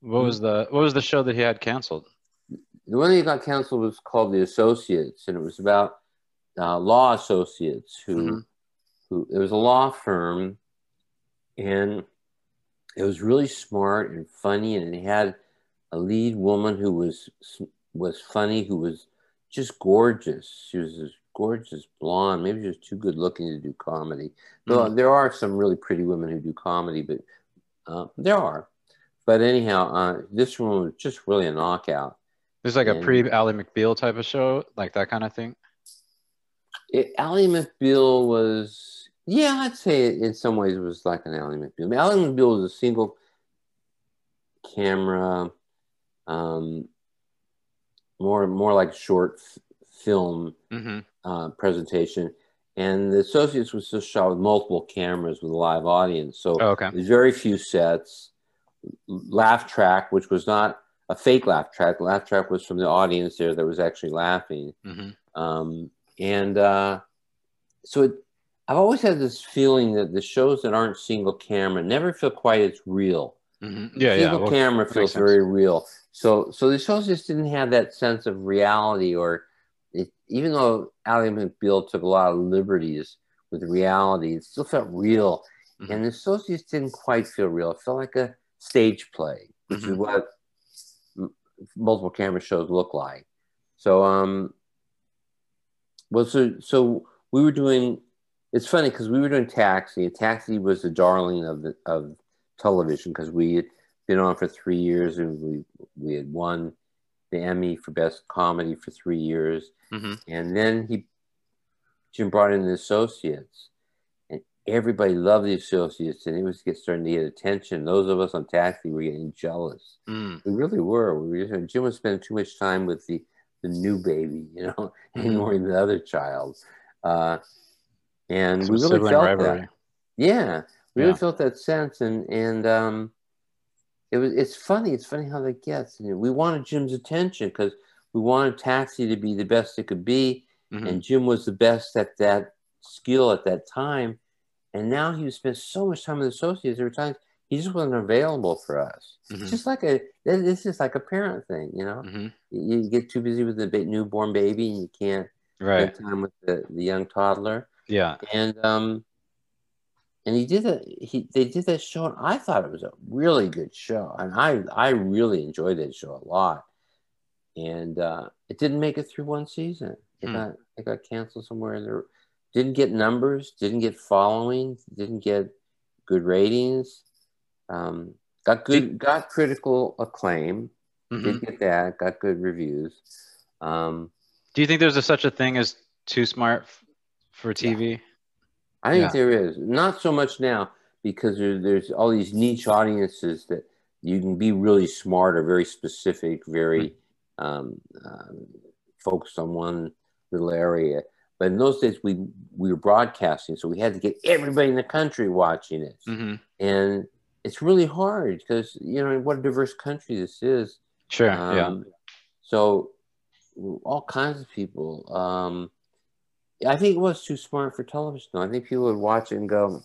What was the What was the show that he had canceled? The one that got canceled was called The Associates, and it was about uh, law associates who, Mhm. who it was a law firm, and it was really smart and funny, and it had a lead woman who was was funny, who was just gorgeous. She was this gorgeous blonde. Maybe was too good looking to do comedy. Though there are some really pretty women who do comedy, but uh, there are. But anyhow, uh, this one was just really a knockout. Was like a pre Ally McBeal type of show, like that kind of thing. It, Ally McBeal was, yeah, I'd say it, in some ways it was like an Ally McBeal. I mean, Ally McBeal was a single camera, um, more more like short film hmm uh, presentation, and the Associates was just shot with multiple cameras with a live audience. So Oh, okay. there's very few sets. Laugh track, which was not a fake laugh track. Laugh track was from the audience there that was actually laughing. hmm Um, and uh, so it, I've always had this feeling that the shows that aren't single camera never feel quite as real. hmm Yeah, yeah. single Well, camera feels very real. So, so the shows just didn't have that sense of reality, or it, even though Ally McBeal took a lot of liberties with reality, it still felt real. Mhm. And the associates didn't quite feel real. It felt like a stage play, which is Mhm. what multiple camera shows look like. So, um, well, so so we were doing. It's funny because we were doing Taxi. and Taxi was the darling of the of television because we had been on for three years and we we had won the Emmy for best comedy for three years. Mhm. And then he Jim brought in the associates, and everybody loved the associates, and it was get starting to get attention. Those of us on Taxi were getting jealous. Mm. We really were. We were Jim was spending too much time with the the new baby, you know, ignoring the other child. Uh, and Some we really felt rivalry. that. Yeah, we really felt that sense, and and um, it was. It's funny. It's funny how that gets. You know, we wanted Jim's attention because we wanted Taxi to be the best it could be, Mhm. and Jim was the best at that skill at that time. And now he spent so much time with associates. There were times he just wasn't available for us. Mhm. It's just like a. It's just like a parent thing, you know. Mhm. You get too busy with the newborn baby, and you can't Right. spend time with the, the young toddler Yeah. and um and he did that he they did that show and i thought it was a really good show and i i really enjoyed that show a lot and uh it didn't make it through one season it Hmm. got it got canceled somewhere in there didn't get numbers didn't get following didn't get good ratings um got good got critical acclaim Mhm. did get that got good reviews um Do you think there's a, such a thing as too smart f- for TV? I think Yeah. there is not so much now because there, there's all these niche audiences that you can be really smart or very specific, very um, um, focused on one little area. But in those days, we we were broadcasting, so we had to get everybody in the country watching it, hmm and it's really hard because you know what a diverse country this is. Sure. yeah. Um, So all kinds of people. Um, I think it was too smart for television. though. I think people would watch it and go,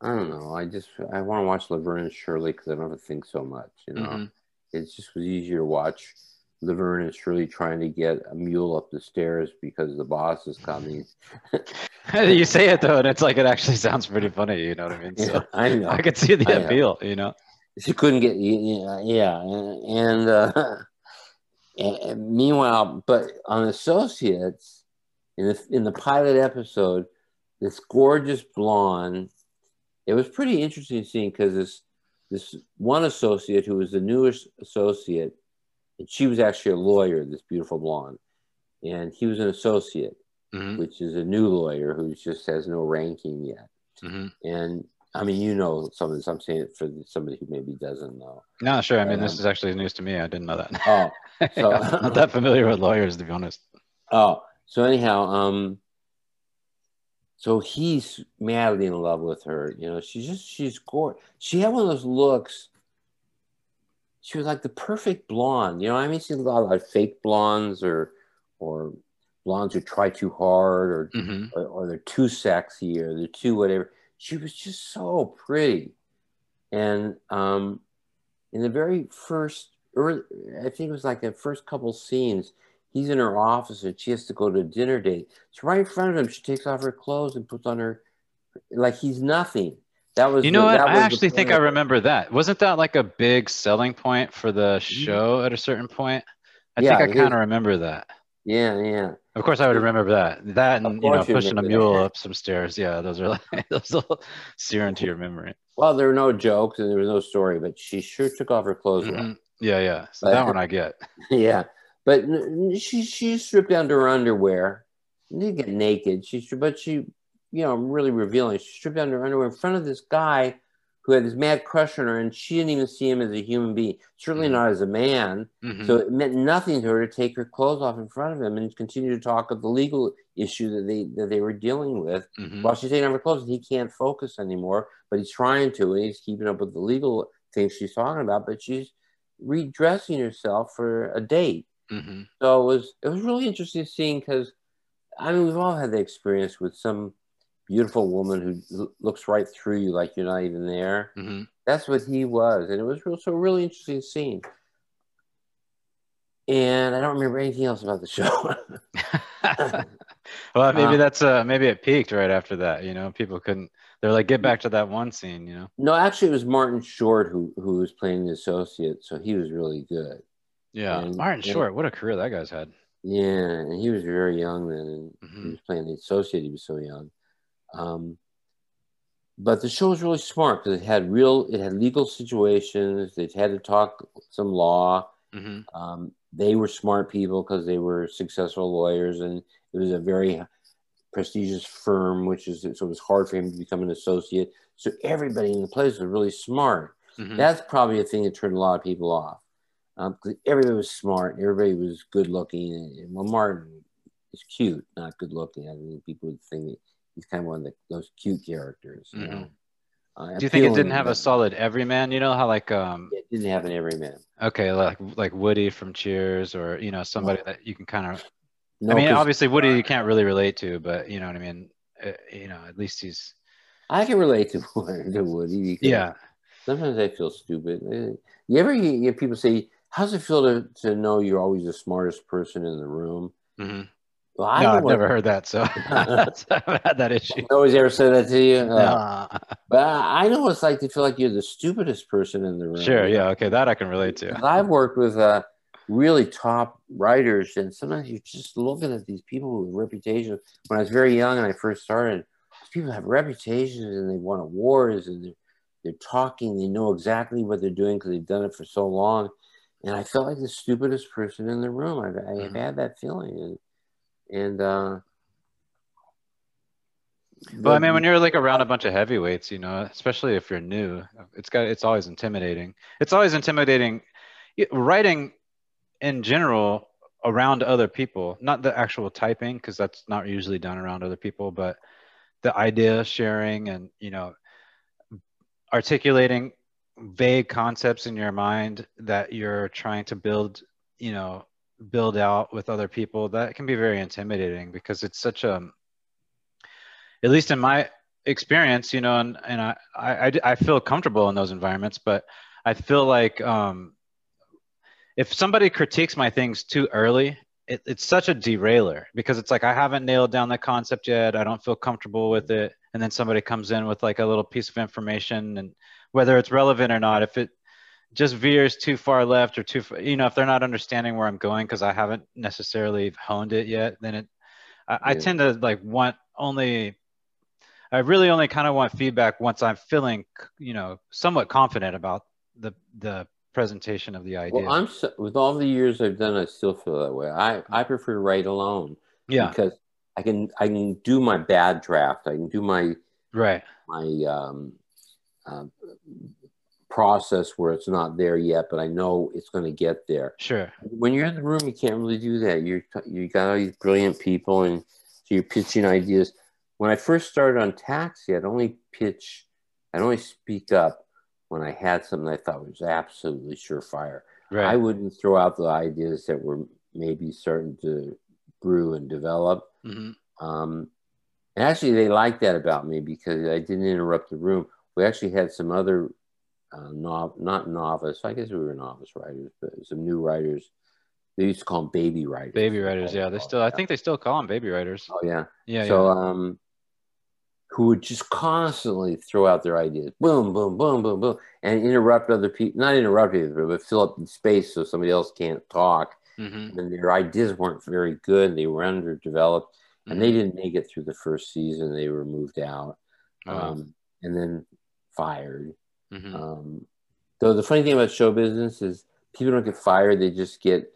I don't know. I just I want to watch Laverne and Shirley because I don't have to think so much. You know, Mhm. it just was easier to watch Laverne and Shirley trying to get a mule up the stairs because the boss is coming. you say it though, and it's like it actually sounds pretty funny. You know what I mean? So Yeah, I know. I could see the I know. appeal. You know. she couldn't get yeah yeah and uh and meanwhile but on associates in the in the pilot episode, this gorgeous blonde. It was pretty interesting seeing because this this one associate who was the newest associate, and she was actually a lawyer. This beautiful blonde, and he was an associate, Mhm. which is a new lawyer who just has no ranking yet. Mhm. And I mean, you know some of this. I'm saying it for somebody who maybe doesn't know. No, sure. I mean, this Um, is actually news to me. I didn't know that. Oh, so- I'm not that familiar with lawyers, to be honest. Oh, so anyhow, um, so he's madly in love with her. You know, she's just she's gorgeous. She had one of those looks. She was like the perfect blonde. You know, I mean, she's a lot of fake blondes or or blondes who try too hard or hmm or, or they're too sexy or they're too whatever. She was just so pretty. And um, in the very first, early, I think it was like the first couple scenes, he's in her office and she has to go to a dinner date. So right in front of him, she takes off her clothes and puts on her, like he's nothing. That was You know the- what? that I actually think I remember that. Wasn't that like a big selling point for the show at a certain point? I Yeah, think I kind of remember that. Yeah, yeah. Of course, I would remember that. That and you know pushing a mule that. up some stairs. Yeah, those are like those will sear into your memory. Well, there were no jokes and there was no story, but she sure took off her clothes. Mhm. Yeah, yeah. So But- that one I get. Yeah, but she she stripped down to her underwear. She didn't get naked. She but she, you know, really revealing. She stripped down to her underwear in front of this guy who had this mad crush on her, and she didn't even see him as a human being. Certainly Mhm. not as a man. Mhm. So it meant nothing to her to take her clothes off in front of him and continue to talk of the legal issue that they that they were dealing with Mhm. while she's taking off her clothes. and He can't focus anymore, but he's trying to, and he's keeping up with the legal things she's talking about. But she's redressing herself for a date. Mhm. So it was it was really interesting seeing because I mean we've all had the experience with some beautiful woman who l- looks right through you like you're not even there. Mhm. That's what he was, and it was real, so really interesting scene. And I don't remember anything else about the show. well, maybe Uh, that's uh maybe it peaked right after that. You know, people couldn't. They're like, get back to that one scene. You know. no, actually, it was Martin Short who who was playing the associate, so he was really good. Yeah, And- Martin and- Short. What a career that guy's had. Yeah, and he was very young then, and he Mhm. was playing the associate. He was so young. Um, but the show was really smart because it had real, it had legal situations. They had to talk some law. hmm Um, they were smart people because they were successful lawyers, and it was a very prestigious firm, which is so it was hard for him to become an associate. So everybody in the place was really smart. hmm That's probably a thing that turned a lot of people off. Um, 'cause everybody was smart, everybody was good looking. And, and well, Martin is cute, not good looking. I think people would think he's kind of one of the, those cute characters. You Mhm. know? Uh, Do you think it didn't have a solid everyman? You know how like um It didn't have an everyman. okay like like Woody from Cheers or you know somebody that you can kind of. No, I mean, obviously Woody you can't really relate to, but you know what I mean. Uh, you know, at least he's I can relate to, to Woody. Because yeah. Sometimes I feel stupid. Uh, You ever hear people say, "How's it feel to, to know you're always the smartest person in the room?" hmm Well, I no, I've what- never heard that, so I haven't had that issue. Nobody's ever said that to you. Uh, Nah. But I I know what it's like to feel like you're the stupidest person in the room. Sure, yeah, okay, that I can relate to. I've worked with uh, really top writers, and sometimes you're just looking at these people with reputations. When I was very young and I first started, these people have reputations and they won awards and they're, they're talking, they know exactly what they're doing because they've done it for so long. And I felt like the stupidest person in the room. I've, I've Mhm. had that feeling. And, and uh, Well, I mean, when you're like around a bunch of heavyweights, you know, especially if you're new, it's got it's always intimidating. It's always intimidating writing in general around other people, not the actual typing because that's not usually done around other people, but the idea sharing and, you know, articulating vague concepts in your mind that you're trying to build, you know, build out with other people, that can be very intimidating because it's such a at least in my experience, you know, and, and I, I, I feel comfortable in those environments, but I feel like um, if somebody critiques my things too early, it, it's such a derailer because it's like I haven't nailed down the concept yet. I don't feel comfortable with it. And then somebody comes in with like a little piece of information and whether it's relevant or not, if it just veers too far left or too, far, you know, if they're not understanding where I'm going because I haven't necessarily honed it yet, then it, I, I tend to like want only I really only kind of want feedback once I'm feeling, you know, somewhat confident about the the presentation of the idea. Well, I'm so, with all the years I've done, I still feel that way. I I prefer to write alone. Yeah, because I can I can do my bad draft. I can do my right my um, uh, process where it's not there yet, but I know it's going to get there. Sure. When you're in the room, you can't really do that. You're you got all these brilliant people, and so you're pitching ideas. When I first started on Taxi, I'd only pitch, I'd only speak up when I had something I thought was absolutely surefire. Right. I wouldn't throw out the ideas that were maybe starting to brew and develop. Mm-hmm. Um, and actually, they liked that about me because I didn't interrupt the room. We actually had some other uh, nov- not novice. I guess we were novice writers, but some new writers. They used to call them baby writers. Baby writers, yeah. They still, I think they still call them baby writers. Oh yeah, yeah. So, yeah. um, who would just constantly throw out their ideas, boom, boom, boom, boom, boom, and interrupt other people. Not interrupt either, but fill up the space so somebody else can't talk. Mm-hmm. And their ideas weren't very good. They were underdeveloped, mm-hmm. and they mm-hmm. didn't make it through the first season. They were moved out, oh. um, and then fired. Mm-hmm. Um, though the funny thing about show business is people don't get fired; they just get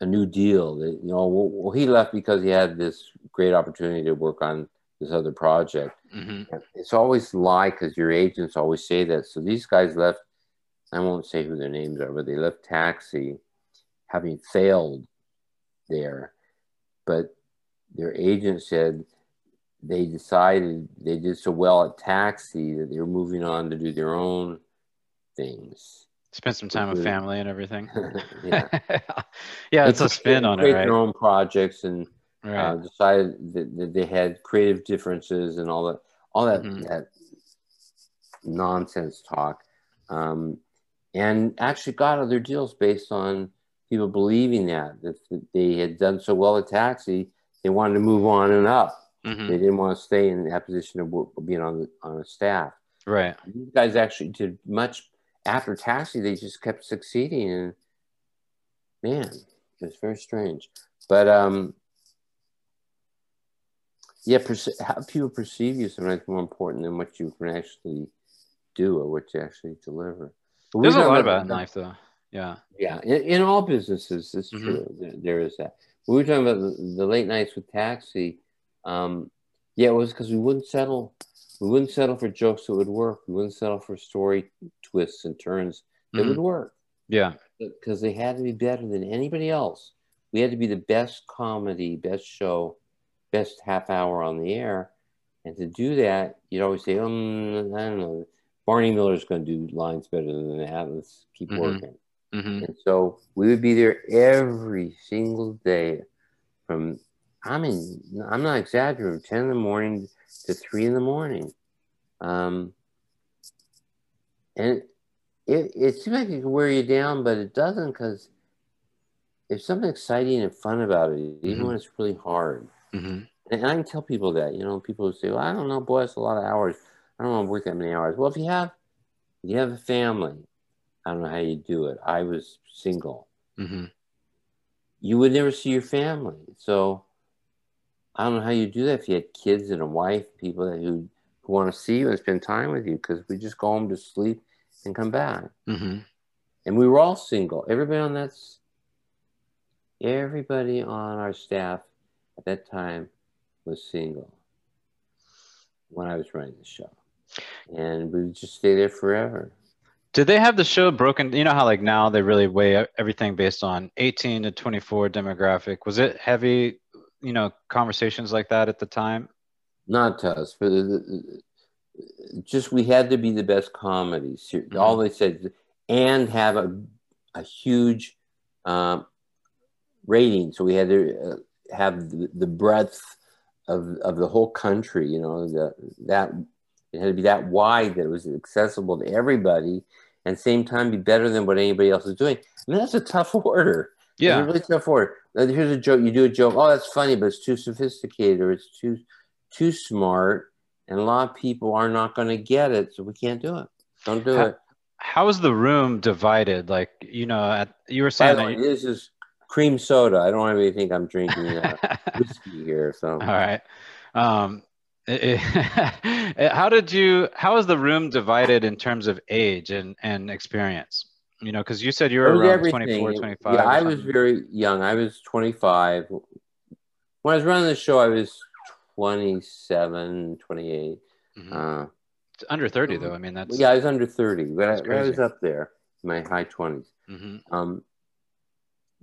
a new deal. They, you know, well, well, he left because he had this great opportunity to work on this other project. Mm-hmm. It's always lie because your agents always say that. So these guys left. I won't say who their names are, but they left Taxi, having failed there, but their agent said they decided they did so well at Taxi that they were moving on to do their own things. Spend some time with family and everything. yeah, yeah, it's, a spin on it, right? Their own projects and uh, right. uh, decided that, that, they had creative differences and all that, all that, mm-hmm. that nonsense talk, um, and actually got other deals based on people believing that that they had done so well at Taxi, they wanted to move on and up Mm-hmm. They didn't want to stay in that position of being on the, on a staff. Right. These guys actually did much after Taxi. They just kept succeeding, and man, it's very strange. But um, yeah, perce- how people perceive you sometimes more important than what you can actually do or what you actually deliver. But There's a lot about in life, though. Yeah. Yeah, in, in all businesses, it's mm-hmm. true. There, there is that. We were talking about the, the late nights with Taxi um, yeah, it was because we wouldn't settle. We wouldn't settle for jokes that would work. We wouldn't settle for story twists and turns that mm-hmm. would work. Yeah, because they had to be better than anybody else. We had to be the best comedy, best show, best half hour on the air. And to do that, you'd always say, um, I don't know, Barney Miller's going to do lines better than that. Let's keep mm-hmm. working. Mm-hmm. And so we would be there every single day from I mean, I'm not exaggerating, 10 in the morning to 3 in the morning. Um, and it, it seems like it can wear you down, but it doesn't because there's something exciting and fun about it, even mm-hmm. when it's really hard. Mm-hmm. And I can tell people that, you know, people say, well, I don't know, boy, it's a lot of hours. I don't want to work that many hours. Well, if you have, you have a family, I don't know how you do it. I was single. Mm-hmm. You would never see your family. So I don't know how you do that if you had kids and a wife, people that who, who want to see you and spend time with you because we just go home to sleep and come back. Mm-hmm. And we were all single. Everybody on that, everybody on our staff at that time was single when I was running the show, and we would just stay there forever. Did they have the show broken? You know how like now they really weigh everything based on 18 to 24 demographic. Was it heavy you know conversations like that at the time? Not to us, but just we had to be the best comedies. Mm-hmm. All they said, and have a a huge um, rating. So we had to uh, have the, the, breadth of of the whole country. You know, the, that it had to be that wide that it was accessible to everybody, and same time be better than what anybody else is doing. And that's a tough order. Yeah, really tough order here's a joke. You do a joke. Oh, that's funny, but it's too sophisticated or it's too too smart, and a lot of people are not going to get it, so we can't do it. Don't do how, it. How is the room divided? Like you know, at, you were saying that this is cream soda. I don't want to think I'm drinking uh, whiskey here. So All right. Um, it- it- how did you? How is the room divided in terms of age and and experience? You know, because you said you were around everything. 24, 25. Yeah, I was very young. I was 25. When I was running the show, I was 27, 28. Mhm. Uh, under 30 though. I mean, that's yeah, I was under 30, but I, I was up there, in my high 20s. Mhm. Um,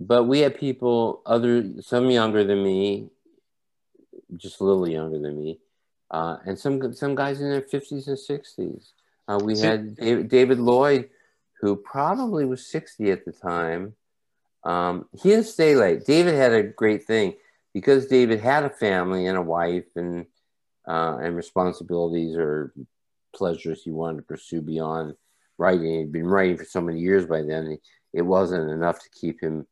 but we had people, other some younger than me, just a little younger than me, uh, and some some guys in their 50s and 60s. Uh, we See- had David, David Lloyd, who probably was 60 at the time. Um, he didn't stay late. David had a great thing because David had a family and a wife and uh, and responsibilities or pleasures he wanted to pursue beyond writing. He'd been writing for so many years by then. It wasn't enough to keep him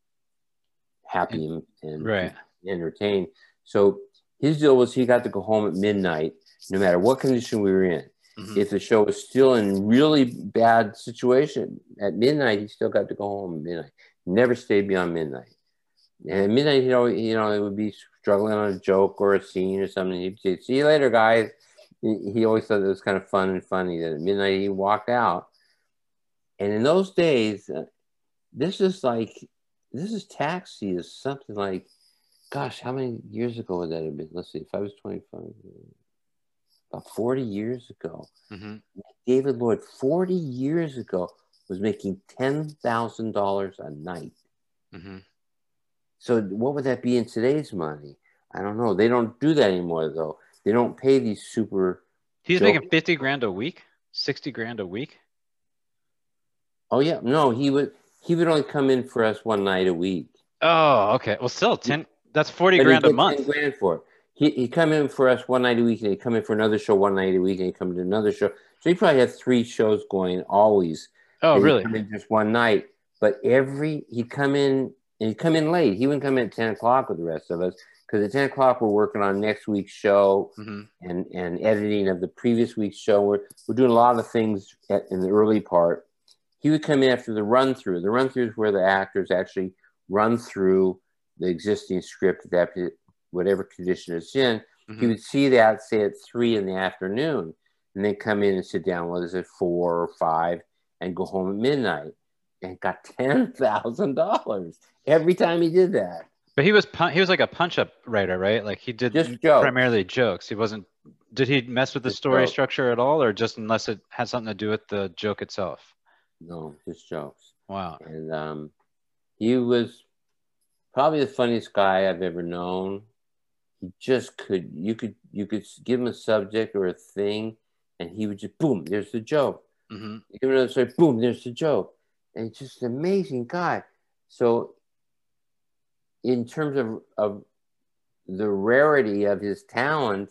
happy and, and Right. entertained. So his deal was he got to go home at midnight, no matter what condition we were in. Mhm. If the show was still in really bad situation at midnight, he still got to go home at midnight. Never stayed beyond midnight. And at midnight, you know, you know, it would be struggling on a joke or a scene or something. He'd say, "See you later, guys." He always thought it was kind of fun and funny that at midnight he walked out. And in those days, uh, this is like this is taxi is something like, gosh, how many years ago would that have been? Let's see, if I was twenty five, about forty years ago. Mhm. David Lloyd, 40 years ago, was making $10,000 a night. Mhm. So, what would that be in today's money? I don't know. They don't do that anymore, though. They don't pay these super. He's making 50 grand a week, 60 grand a week. Oh, yeah. No, he would. He would only come in for us one night a week. Oh, okay. Well, still 10. That's 40 But grand a month. 10 grand for it. He, he'd come in for us one night a week, and he'd come in for another show one night a week, and he'd come to another show. So he probably had three shows going always. Oh, really? Come in just one night, but every he'd come in and he'd come in late. He wouldn't come in at ten o'clock with the rest of us because at ten o'clock we're working on next week's show hmm and and editing of the previous week's show. We're we're doing a lot of things at, in the early part. He would come in after the run through. The run through is where the actors actually run through the existing script that whatever condition it's in. He hmm would see that say at three in the afternoon, and then come in and sit down with us at four or five, and go home at midnight, and got ten thousand dollars every time he did that. But he was pun- he was like a punch up writer, right? Like he did Just jokes. primarily jokes. He wasn't. Did he mess with the Just story jokes. structure at all, or just unless it had something to do with the joke itself? No, just jokes. Wow. And um, he was probably the funniest guy I've ever known. He just could. You could you could give him a subject or a thing, and he would just boom. There's the joke. hmm You give him another story. Boom. There's the joke. And he's just an amazing guy. So, in terms of of the rarity of his talent,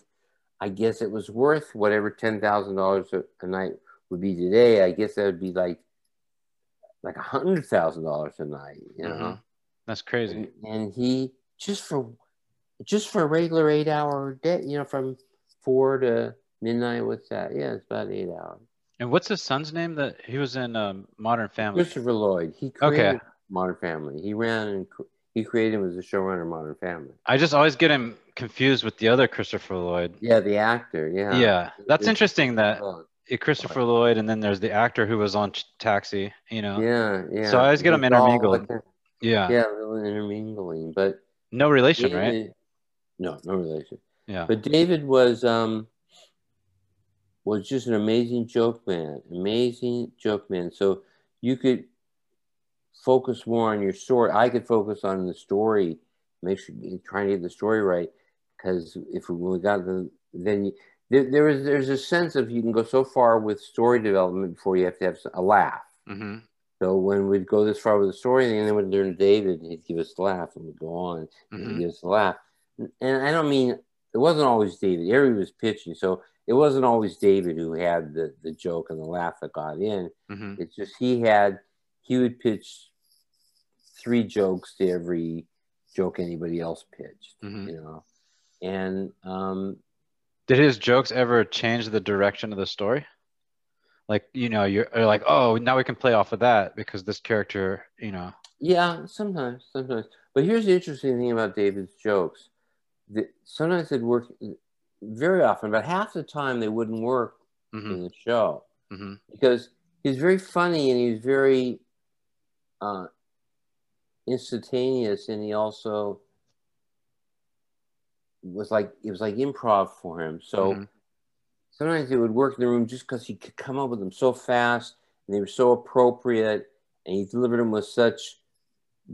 I guess it was worth whatever ten thousand dollars a night would be today. I guess that would be like like a hundred thousand dollars a night, you know. Mhm. That's crazy. And, and he just for just for a regular eight hour day, you know, from four to midnight. What's that? Yeah, it's about eight hours. And what's his son's name? That he was in um, Modern Family. Christopher Lloyd. He Okay. created Modern Family. He ran and he created him as the showrunner of Modern Family. I just always get him confused with the other Christopher Lloyd. Yeah, the actor. Yeah. Yeah, that's It's- interesting that Christopher Lloyd, and then there's the actor who was on Taxi. You know. yeah, yeah. So I always get 'em It's all intermingled. like Yeah. yeah, a intermingling, but No relation, right? David- No, no relation. Yeah. But David was um was just an amazing joke man, amazing joke man. So you could focus more on your story. I could focus on the story, make sure trying to get the story right. Because if we, got the then you, there, there is there's a sense of you can go so far with story development before you have to have a laugh. hmm So when we'd go this far with the story, and then we'd learn David, he'd give us a laugh, and we'd go on, and Mhm. he'd give us a laugh. And I don't mean it wasn't always David. Harry was pitching, so it wasn't always David who had the the joke and the laugh that got in. hmm It's just he had he would pitch three jokes to every joke anybody else pitched, Mhm. you know. And um, Did his jokes ever change the direction of the story? Like, you know, you're, you're like, oh, now we can play off of that because this character, you know. Yeah, sometimes, sometimes. But here's the interesting thing about David's jokes. That sometimes they'd work very often, but half the time they wouldn't work Mhm. in the show Mhm. because he's very funny and he's very uh, instantaneous, and he also was like it was like improv for him. So Mhm. sometimes it would work in the room just because he could come up with them so fast and they were so appropriate, and he delivered them with such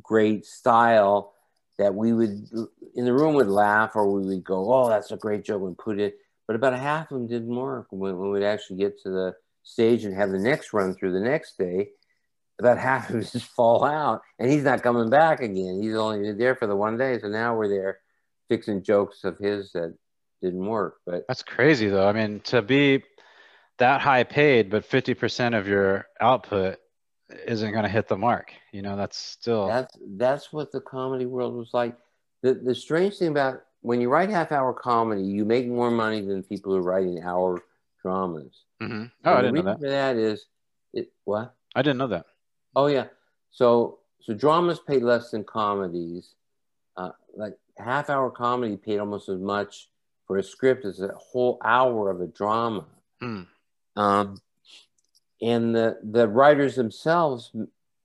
great style that we would in the room would laugh or we would go, "Oh, that's a great joke," and put it. But about half of them didn't work when, when we'd actually get to the stage and have the next run through the next day. About half of them just fall out, and he's not coming back again. He's only there for the one day. So now we're there fixing jokes of his that didn't work. But That's crazy though. I mean, to be that high paid, but 50% of your output isn't going to hit the mark. You know, that's still. that's that's what the comedy world was like. The the strange thing about when you write half hour comedy, you make more money than people who are writing hour dramas. Mhm. Oh, I And the didn't know that. For that is it what? I didn't know that. Oh yeah. So so dramas pay less than comedies. Uh, like half hour comedy paid almost as much for a script as a whole hour of a drama. Hmm. Um, and the the writers themselves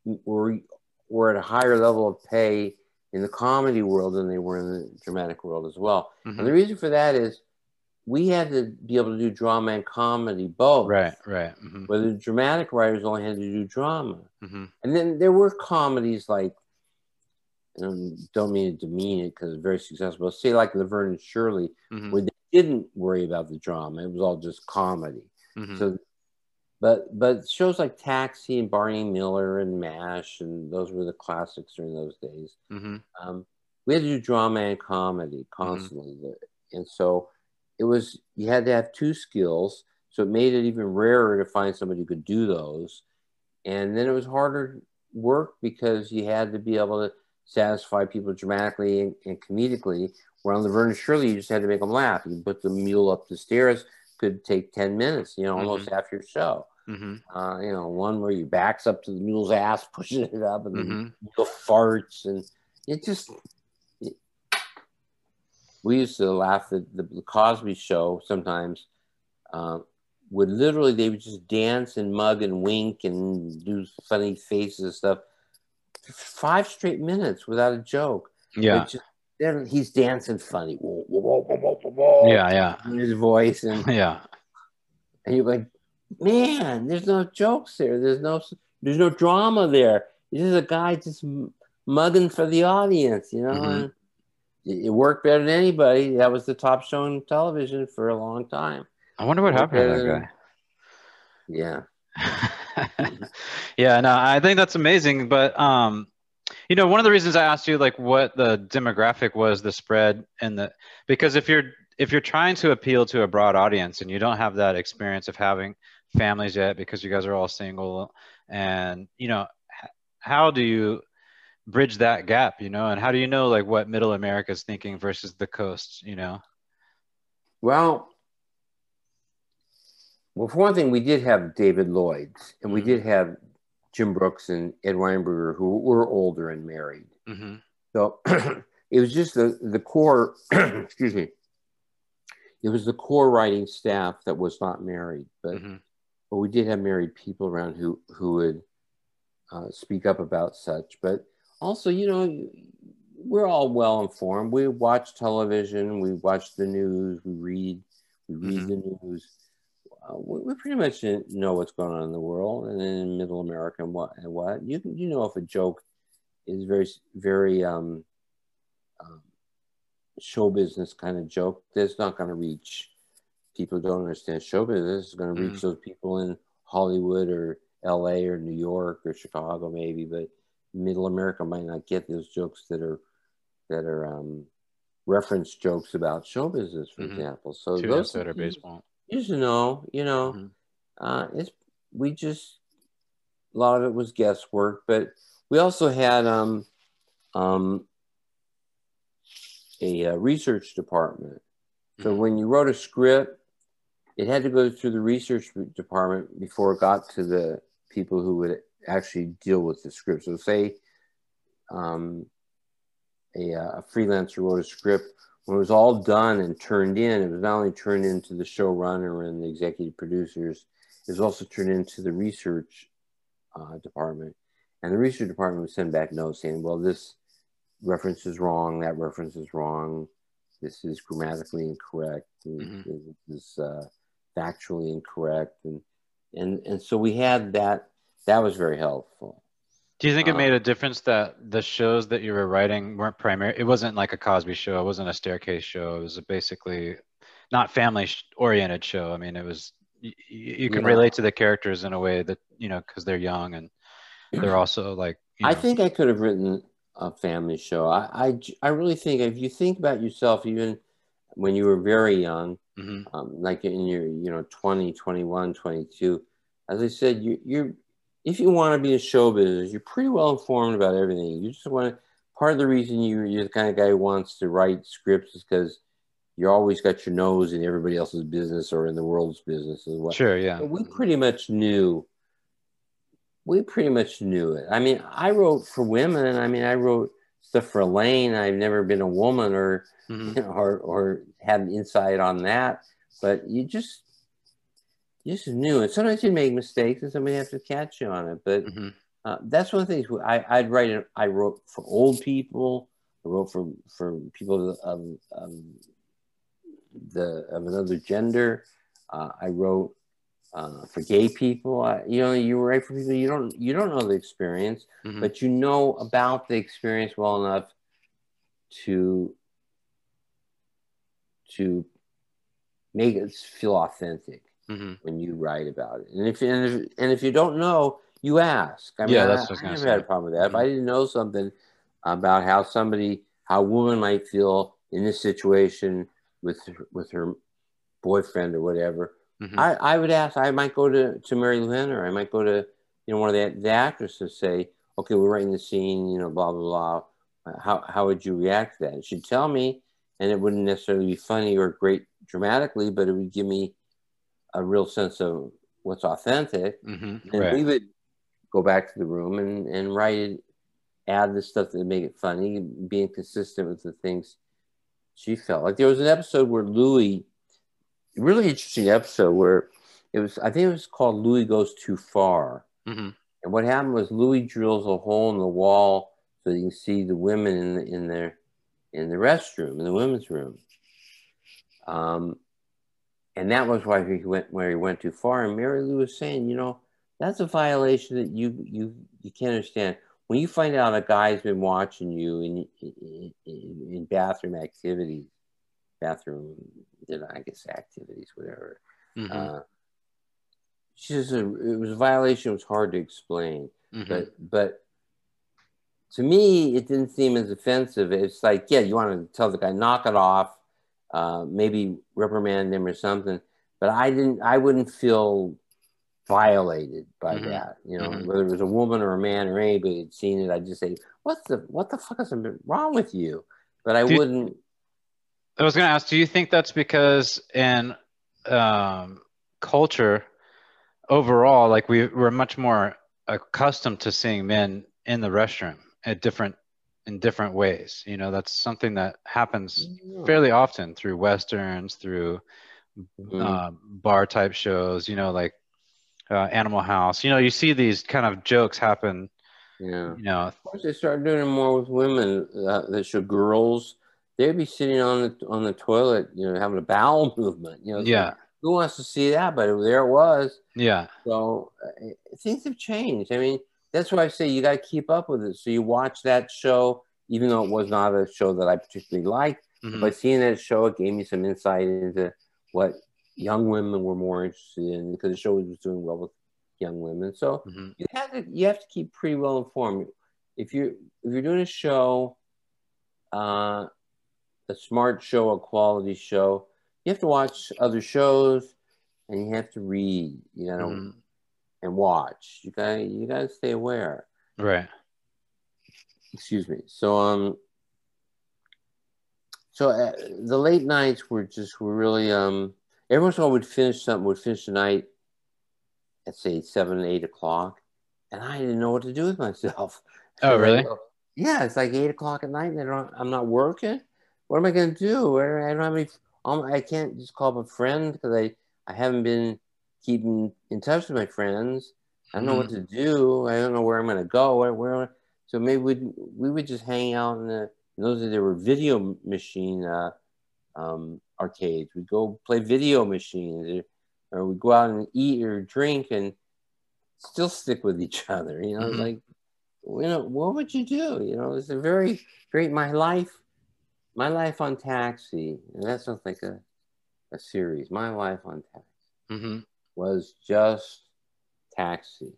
were were at a higher level of pay in the comedy world than they were in the dramatic world as well. Mhm. And the reason for that is we had to be able to do drama and comedy both. Right, right. hmm Where the dramatic writers only had to do drama. hmm And then there were comedies like, um, don't mean to demean it because it's very successful, but say like Laverne and Shirley, hmm where they didn't worry about the drama. It was all just comedy. hmm So, but but shows like Taxi and Barney Miller and MASH, and those were the classics during those days. hmm Um, we had to do drama and comedy constantly, and so it was you had to have two skills. So it made it even rarer to find somebody who could do those, and then it was harder work because you had to be able to satisfy people dramatically and, and comedically. Where on Laverne and Shirley, you just had to make them laugh. You put the mule up the stairs could take ten minutes, you know, almost half your show hmm uh, you know, one where your back's up to the mule's ass, pushing it up, and Mhm. the farts, and it just. it- we used to laugh at the, the Cosby Show sometimes. Uh, would literally they would just dance and mug and wink and do funny faces and stuff. Five straight minutes without a joke. Yeah. Just, then he's dancing funny. Whoa, whoa, whoa, whoa, whoa, whoa, whoa, Yeah, yeah. in His voice and Yeah. and you're like, man, there's no jokes there. There's no there's no drama there. This is a guy just mugging for the audience, you know. Mhm. It, it worked better than anybody. That was the top show on television for a long time. I wonder what happened to that than- guy. Yeah. yeah, no, I think that's amazing. But um, you know, one of the reasons I asked you like what the demographic was, the spread, and the because if you're if you're trying to appeal to a broad audience and you don't have that experience of having families yet because you guys are all single, and you know, how do you bridge that gap? You know, and how do you know like what Middle America is thinking versus the coast? You know. Well, well, for one thing, we did have David Lloyd, and we Mhm. did have Jim Brooks and Ed Weinberger, who were older and married. Mm-hmm. So it was just the the core. excuse me. It was the core writing staff that was not married, but Mm-hmm. but we did have married people around who who would uh, speak up about such. But also, you know, we're all well informed. We watch television, we watch the news, we read, we read Mhm. the news. Uh, we, we pretty much know what's going on in the world and in Middle America and what and what you you know if a joke is very very um, um, show business kind of joke that's not going to reach people who don't understand show business. It's going to reach Mhm. those people in Hollywood or L.A. or New York or Chicago maybe, but Middle America might not get those jokes that are that are um, reference jokes about show business, for Mhm. example. So Two those outsider things baseball. You should know, you know, Mhm. uh, it's we just a lot of it was guesswork, but we also had um, um, a, uh research department. So Mhm. when you wrote a script, it had to go through the research department before it got to the people who would actually deal with the script. So say um, a, a freelancer wrote a script. When it was all done and turned in, it was not only turned into the showrunner and the executive producers, it was also turned into the research uh, department. And the research department would send back notes saying, well, this reference is wrong, that reference is wrong, this is grammatically incorrect, mm-hmm. this is uh, factually incorrect. And, and, and so we had that, that was very helpful. Do you think it um, made a difference that the shows that you were writing weren't primary? It wasn't like a Cosby show. It wasn't a staircase show. It was basically not family oriented show. I mean, it was you, you can yeah. relate to the characters in a way that you know because they're young and they're also like. You know, I think I could have written a family show. I, I, I really think if you think about yourself, even when you were very young, mm-hmm. um, like in your, you know, 20, 21, 22, as I said, you, you're, if you want to be in show business, you're pretty well informed about everything. You just want to, part of the reason you, you're the kind of guy who wants to write scripts is because you always got your nose in everybody else's business or in the world's business as well. Sure, yeah. we pretty much knew we pretty much knew it. I mean, I wrote for women. I mean, I wrote stuff for Elaine. I've never been a woman or mm-hmm. you know, or or had an insight on that. But you just you is new. And Sometimes you make mistakes, and somebody has to catch you on it. But mm-hmm. uh, that's one of the things I, I'd write. I wrote for old people. I wrote for for people of, of the of another gender. Uh, I wrote uh, for gay people. Uh, you know, you write for people you don't you don't know the experience, mm-hmm. but you know about the experience well enough to to make it feel authentic mm-hmm. when you write about it. And if and if, and if you don't know, you ask. I mean, yeah, that's I, what I, I never say. had a problem with that. Mm-hmm. If I didn't know something about how somebody how a woman might feel in this situation with with her boyfriend or whatever Mm-hmm. I, I would ask, I might go to, to Mary Lynn or I might go to, you know, one of the, the actresses say, okay, we're writing the scene, you know, blah, blah, blah. Uh, how, how would you react to that? And she'd tell me, and it wouldn't necessarily be funny or great dramatically, but it would give me a real sense of what's authentic. Mm-hmm. And right. we would go back to the room and, and write it, add the stuff that make it funny, being consistent with the things she felt. Like there was an episode where Louie really interesting episode where it was, I think it was called Louie Goes Too Far. Mm-hmm. And what happened was Louie drills a hole in the wall so you can see the women in the, in their in the restroom, in the women's room. Um, and that was why he went where he went too far. And Marilu was saying, you know, that's a violation that you you you can't understand. When you find out a guy's been watching you in in, in bathroom activities, bathroom, you know, I guess activities, whatever. Mm-hmm. Uh, she says it was a violation. It was hard to explain, mm-hmm. but but to me, it didn't seem as offensive. It's like, yeah, you want to tell the guy knock it off, uh, maybe reprimand him or something. But I didn't. I wouldn't feel violated by mm-hmm. that. You know, mm-hmm. whether it was a woman or a man or anybody had seen it, I'd just say, "What's the what the fuck is wrong with you?" But I wouldn't. I was going to ask, do you think that's because in um, culture overall, like we, we're much more accustomed to seeing men in the restroom at different in different ways. You know, that's something that happens yeah. fairly often through westerns, through mm-hmm. uh, bar type shows. You know, like uh, Animal House. You know, you see these kind of jokes happen. Yeah. You know, of course, they start doing it more with women uh, that show girls they'd be sitting on the on the toilet, you know, having a bowel movement. You know, yeah. who wants to see that? But there it was. Yeah. So uh, things have changed. I mean, that's why I say you got to keep up with it. So you watch that show, even though it was not a show that I particularly liked. Mm-hmm. But seeing that show, it gave me some insight into what young women were more interested in because the show was doing well with young women. So mm-hmm. you have to you have to keep pretty well informed. If you if you're doing a show, uh, a smart show, a quality show, you have to watch other shows and you have to read, you know, mm. And watch. You got you got to stay aware. Right. Excuse me. So um. So uh, the late nights were just were really um. Every once in a while, would finish something. Would finish the night at say seven, eight o'clock, and I didn't know what to do with myself. Oh, really? Yeah, it's like eight o'clock at night, and I don't, I'm not working. What am I going to do? I don't have any. Um, I can't just call up a friend because I I haven't been keeping in touch with my friends. I don't know what to do. I don't know where I'm going to go. Where, where so maybe we'd, we would just hang out in the. In those days, there were video machine uh, um, arcades. We'd go play video machines, or, or we'd go out and eat or drink, and still stick with each other. You know, Mhm. like you know, what would you do? You know, it's a very great. My life, my life on taxi, and that sounds like a a series. My life on taxi hmm was just taxi.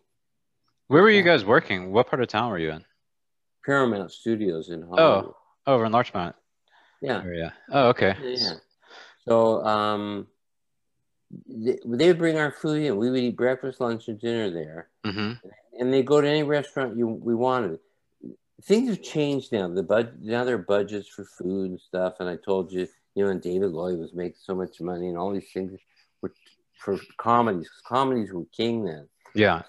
Where were you guys working? What part of town were you in? Paramount Studios in Hollywood. Oh, Over in Larchmont Yeah. area. Oh, okay. Yeah. So um, they, they would bring our food in. We would eat breakfast, lunch, and dinner there, hmm and they go to any restaurant you we wanted. Things have changed now. The bud now there are budgets for food and stuff. And I told you, you know, and David Lloyd was making so much money, and all these things were for comedies. Comedies were king then. Yeah.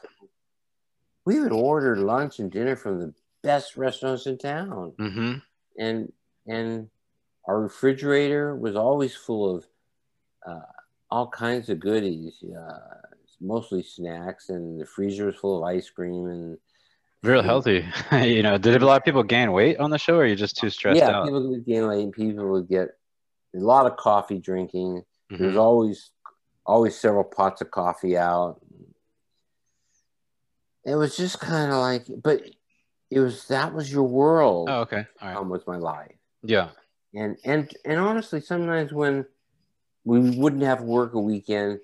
We would order lunch and dinner from the best restaurants in town. hmm and and our refrigerator was always full of uh, all kinds of goodies, uh, mostly snacks, and the freezer was full of ice cream and Real healthy. you know, did a lot of people gain weight on the show, or are you just too stressed yeah, out? people would gain weight. People would get a lot of coffee drinking. There's Mhm. always always several pots of coffee out. It was just kind of like, but it was that was your world. Oh, okay. All right. um, was my life. Yeah. and and and honestly sometimes when we wouldn't have work a weekend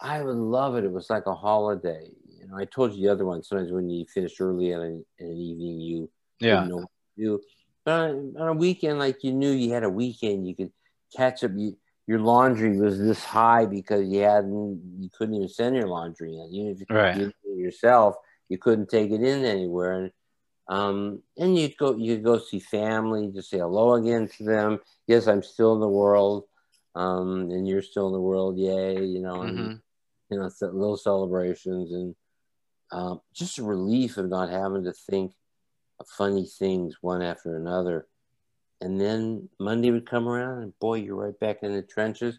i would love it it was like a holiday you know i told you the other one sometimes when you finish early on an, in an evening you Yeah. know what to do but on, on a weekend like you knew you had a weekend you could catch up you your laundry was this high because you hadn't you couldn't even send your laundry in. You Right. it yourself you couldn't take it in anywhere. And um, and you'd go you'd go see family just say hello again to them. Yes i'm still in the world. Um, and you're still in the world. Yay you know and Mhm. you know little celebrations and um, just a relief of not having to think of funny things one after another and then monday would come around and boy you're right back in the trenches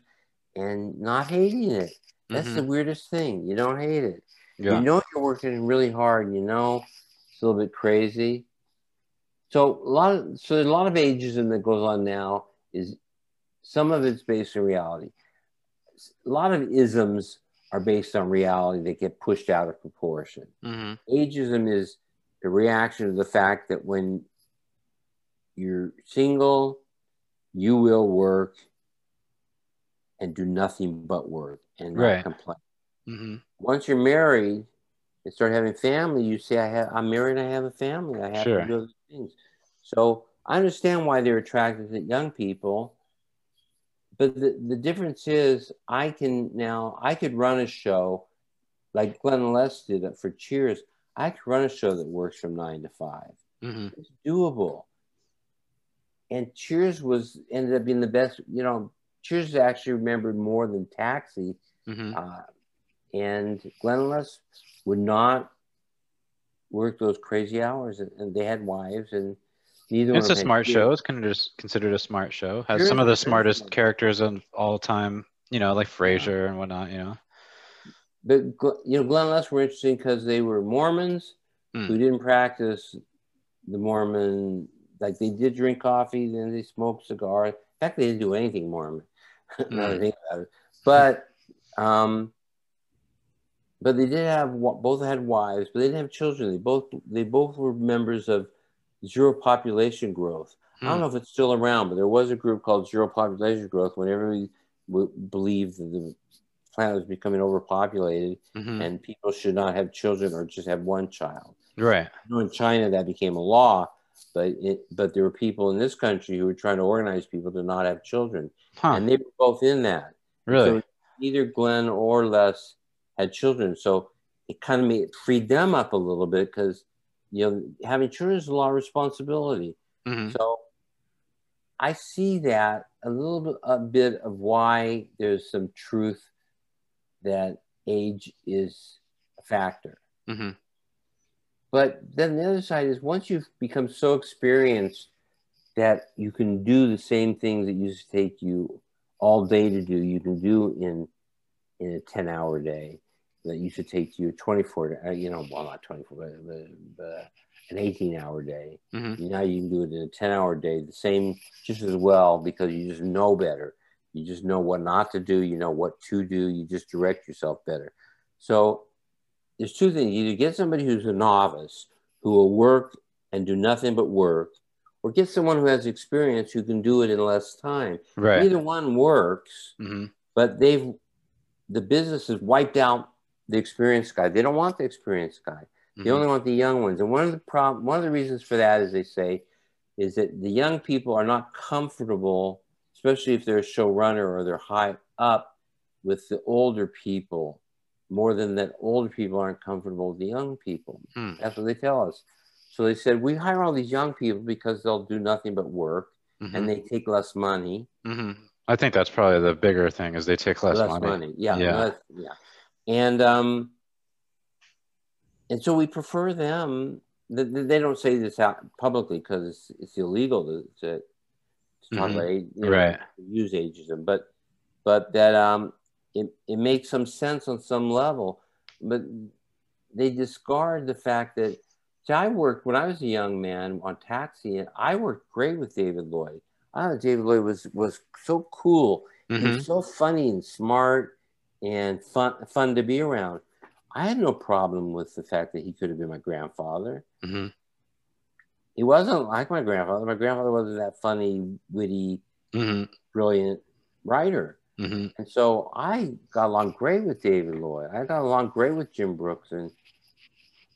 and not hating it that's the weirdest thing you don't hate it Yeah. you know you're working really hard. You know it's a little bit crazy. So a lot of so there's a lot of ageism that goes on now. Is some of it's based on reality. A lot of isms are based on reality that get pushed out of proportion. hmm Ageism is the reaction to the fact that when you're single, you will work and do nothing but work and not Right. complain hmm once you're married and start having family, you say, I have, I'm married, I have a family, I have Sure. to do other things. So I understand why they're attracted to young people. But the, the difference is, I can now, I could run a show like Glen Les did it for Cheers. I could run a show that works from nine to five. hmm It's doable. And Cheers was ended up being the best, you know, Cheers is actually remembered more than Taxi hmm uh, and Glen Les would not work those crazy hours, and, and they had wives, and neither It's a of them had smart kids. show. It's kind of just considered a smart show. Has Sure, some of the smartest characters of all time. You know, like Frasier and whatnot. You know. But you know, Glen Les were interesting because they were Mormons Hmm. who didn't practice the Mormon. Like they did drink coffee, then they smoked cigars. In fact, they didn't do anything Mormon. now that I think about it. But um, but they did have both had wives, but they didn't have children. They both they both were members of zero population growth. I don't Hmm. know if it's still around, but there was a group called Zero Population Growth when everybody w- believed that the planet was becoming overpopulated Mhm. and people should not have children or just have one child. Right. You know, in China, that became a law, but it, but there were people in this country who were trying to organize people to not have children, Huh. and they were both in that. really. So neither Glen or Les had children, so it kind of made freed them up a little bit because you know having children is a lot of responsibility. hmm So I see that a little bit, a bit of why there's some truth that age is a factor. hmm but then the other side is once you've become so experienced that you can do the same things that used to take you all day to do, you can do in in a 10 hour day that used to take you 24, uh, you know, well, not 24, but, but, but an 18 hour day. Mhm. Now you can do it in a 10 hour day, the same, just as well, because you just know better. You just know what not to do. You know what to do. You just direct yourself better. So there's two things. Either get somebody who's a novice who will work and do nothing but work, or get someone who has experience who can do it in less time. Right. Either one works, hmm but they've the business has wiped out the experienced guy. They don't want the experienced guy. They Mhm. only want the young ones. And one of the problem, one of the reasons for that, as they say, is that the young people are not comfortable, especially if they're a showrunner or they're high up with the older people, more than that older people aren't comfortable with the young people. Hmm. That's what they tell us. So they said we hire all these young people because they'll do nothing but work Mhm. and they take less money. Mhm. I think that's probably the bigger thing is they take less, money. Yeah, Yeah. less- yeah. And um, and so we prefer them. th- th- They don't say this out publicly because it's, it's illegal to, to, to talk Mhm. about age, you know, Right. use ageism, but but that um, it, it makes some sense on some level, but they discard the fact that see, I worked when I was a young man on Taxi, and I worked great with David Lloyd. I thought David Lloyd was was so cool. He Mhm. was so funny and smart and fun fun to be around. I had no problem with the fact that he could have been my grandfather. Mhm. He wasn't like my grandfather. My grandfather wasn't that funny, witty, Mhm. brilliant writer. Mhm. And so I got along great with David Lloyd. I got along great with Jim Brooks and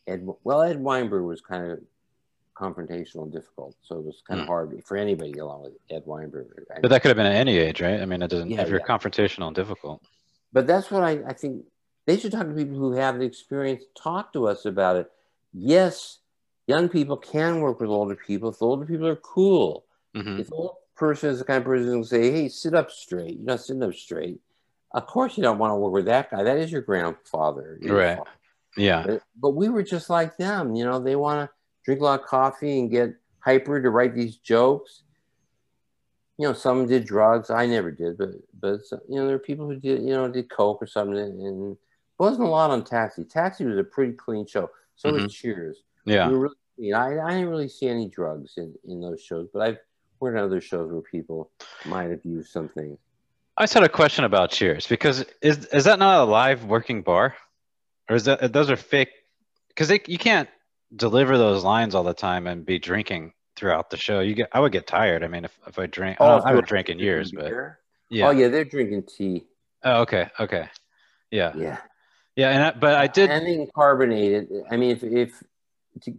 Ed. Well, Ed Weinberg was kind of confrontational and difficult, so it was kind of Mm. hard for anybody to get along with Ed Weinberg. I- But that could have been at any age, right? I mean, it doesn't. Yeah, if you're yeah. confrontational and difficult. but that's what I, I think they should talk to people who have the experience talk to us about it yes young people can work with older people if the older people are cool Mhm. if person is the kind of person who will say hey sit up straight you're not sitting up straight of course you don't want to work with that guy that is your grandfather Right. Yeah. but, but we were just like them you know they want to drink a lot of coffee and get hyper to write these jokes you know, some did drugs. I never did, but but you know, there are people who did, you know, did coke or something, and it wasn't a lot on Taxi. Taxi was a pretty clean show. So was mm-hmm. Cheers. Yeah. We really clean. I, I didn't really see any drugs in, in those shows, but I've worked on other shows where people might have used some things. I just had a question about Cheers because is is that not a live working bar, or is that those are fake? Because you can't deliver those lines all the time and be drinking throughout the show. You get, I would get tired. I mean, if, if I drink, I, Oh, I you haven't drank in years, but yeah. Oh yeah, they're drinking tea. Oh, okay, okay, yeah, Yeah. yeah. And I, but I did. Anything carbonated. I mean, if if to,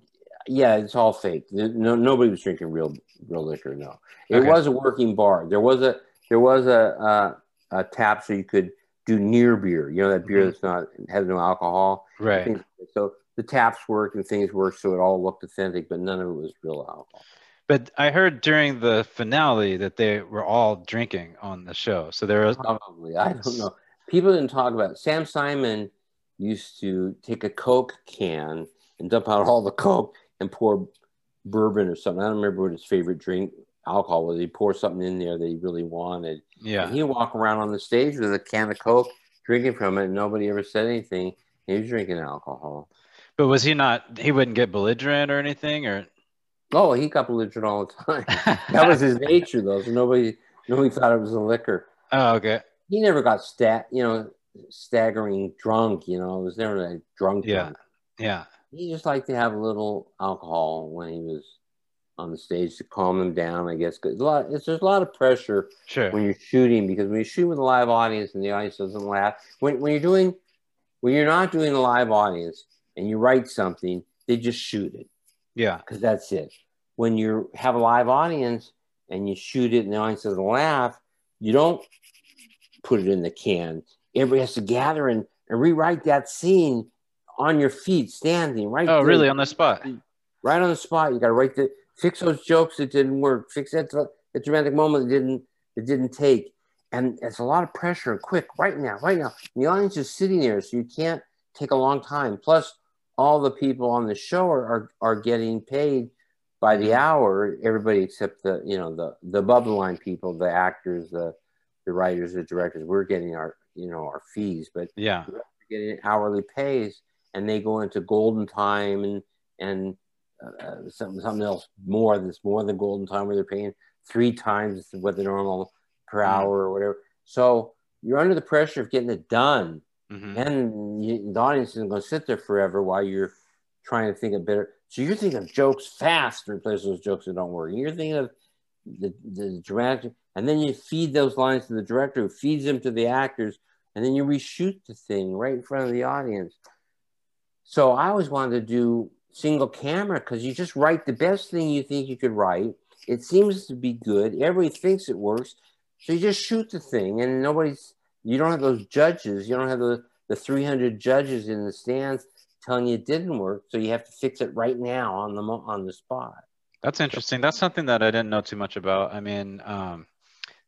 yeah, it's all fake. No, nobody was drinking real real liquor. No, it Okay. was a working bar. There was a there was a a, a tap so you could do near beer. You know that beer Mhm. that's not has no alcohol. right. So the taps worked and things worked, so it all looked authentic, but none of it was real alcohol. But I heard during the finale that they were all drinking on the show. So there was. Probably, I don't know. People didn't talk about it. Sam Simon used to take a Coke can and dump out all the Coke and pour bourbon or something. I don't remember what his favorite drink alcohol was. He pour something in there that he really wanted. Yeah. And he'd walk around on the stage with a can of Coke, drinking from it, and nobody ever said anything. He was drinking alcohol. But was he not? He wouldn't get belligerent or anything, or. Oh, he got belligerent all the time. that was his nature, though. So nobody, nobody thought it was a liquor. Oh, okay. he never got stat, you know, staggering drunk. You know, it was never like drunk. Yeah. drunk. Yeah. He just liked to have a little alcohol when he was on the stage to calm him down. I guess 'Cause a lot, it's, there's a lot of pressure Sure. when you're shooting because when you shoot with a live audience and the audience doesn't laugh, when when you're doing, when you're not doing a live audience and you write something, they just shoot it Yeah. because that's it. When you have a live audience and you shoot it and the audience doesn't laugh, you don't put it in the can. Everybody has to gather and, and rewrite that scene on your feet, standing right. Oh, there. really? On the spot? right on the spot. You got to write the fix those jokes that didn't work. Fix that the dramatic moment that didn't that didn't take. And it's a lot of pressure quick right now, right now. And the audience is sitting there, so you can't take a long time. Plus, all the people on the show are are, are getting paid by the Mm-hmm. hour. Everybody except the you know the the above the line people, the actors, the the writers, the directors. We're getting our you know our fees, but Yeah. getting hourly pays, and they go into golden time and and uh, something something else more that's more than golden time where they're paying three times what the normal per Mm. hour or whatever. So you're under the pressure of getting it done, hmm and you, the audience isn't going to sit there forever while you're trying to think of better. So you're thinking of jokes fast to replace those jokes that don't work. You're thinking of the, the dramatic, and then you feed those lines to the director who feeds them to the actors, and then you reshoot the thing right in front of the audience. So I always wanted to do single camera because you just write the best thing you think you could write. It seems to be good. Everybody thinks it works. So you just shoot the thing, and nobody's. You don't have those judges. You don't have the the 300 judges in the stands telling you it didn't work. So you have to fix it right now on the on the spot. That's interesting. That's something that I didn't know too much about. I mean, um,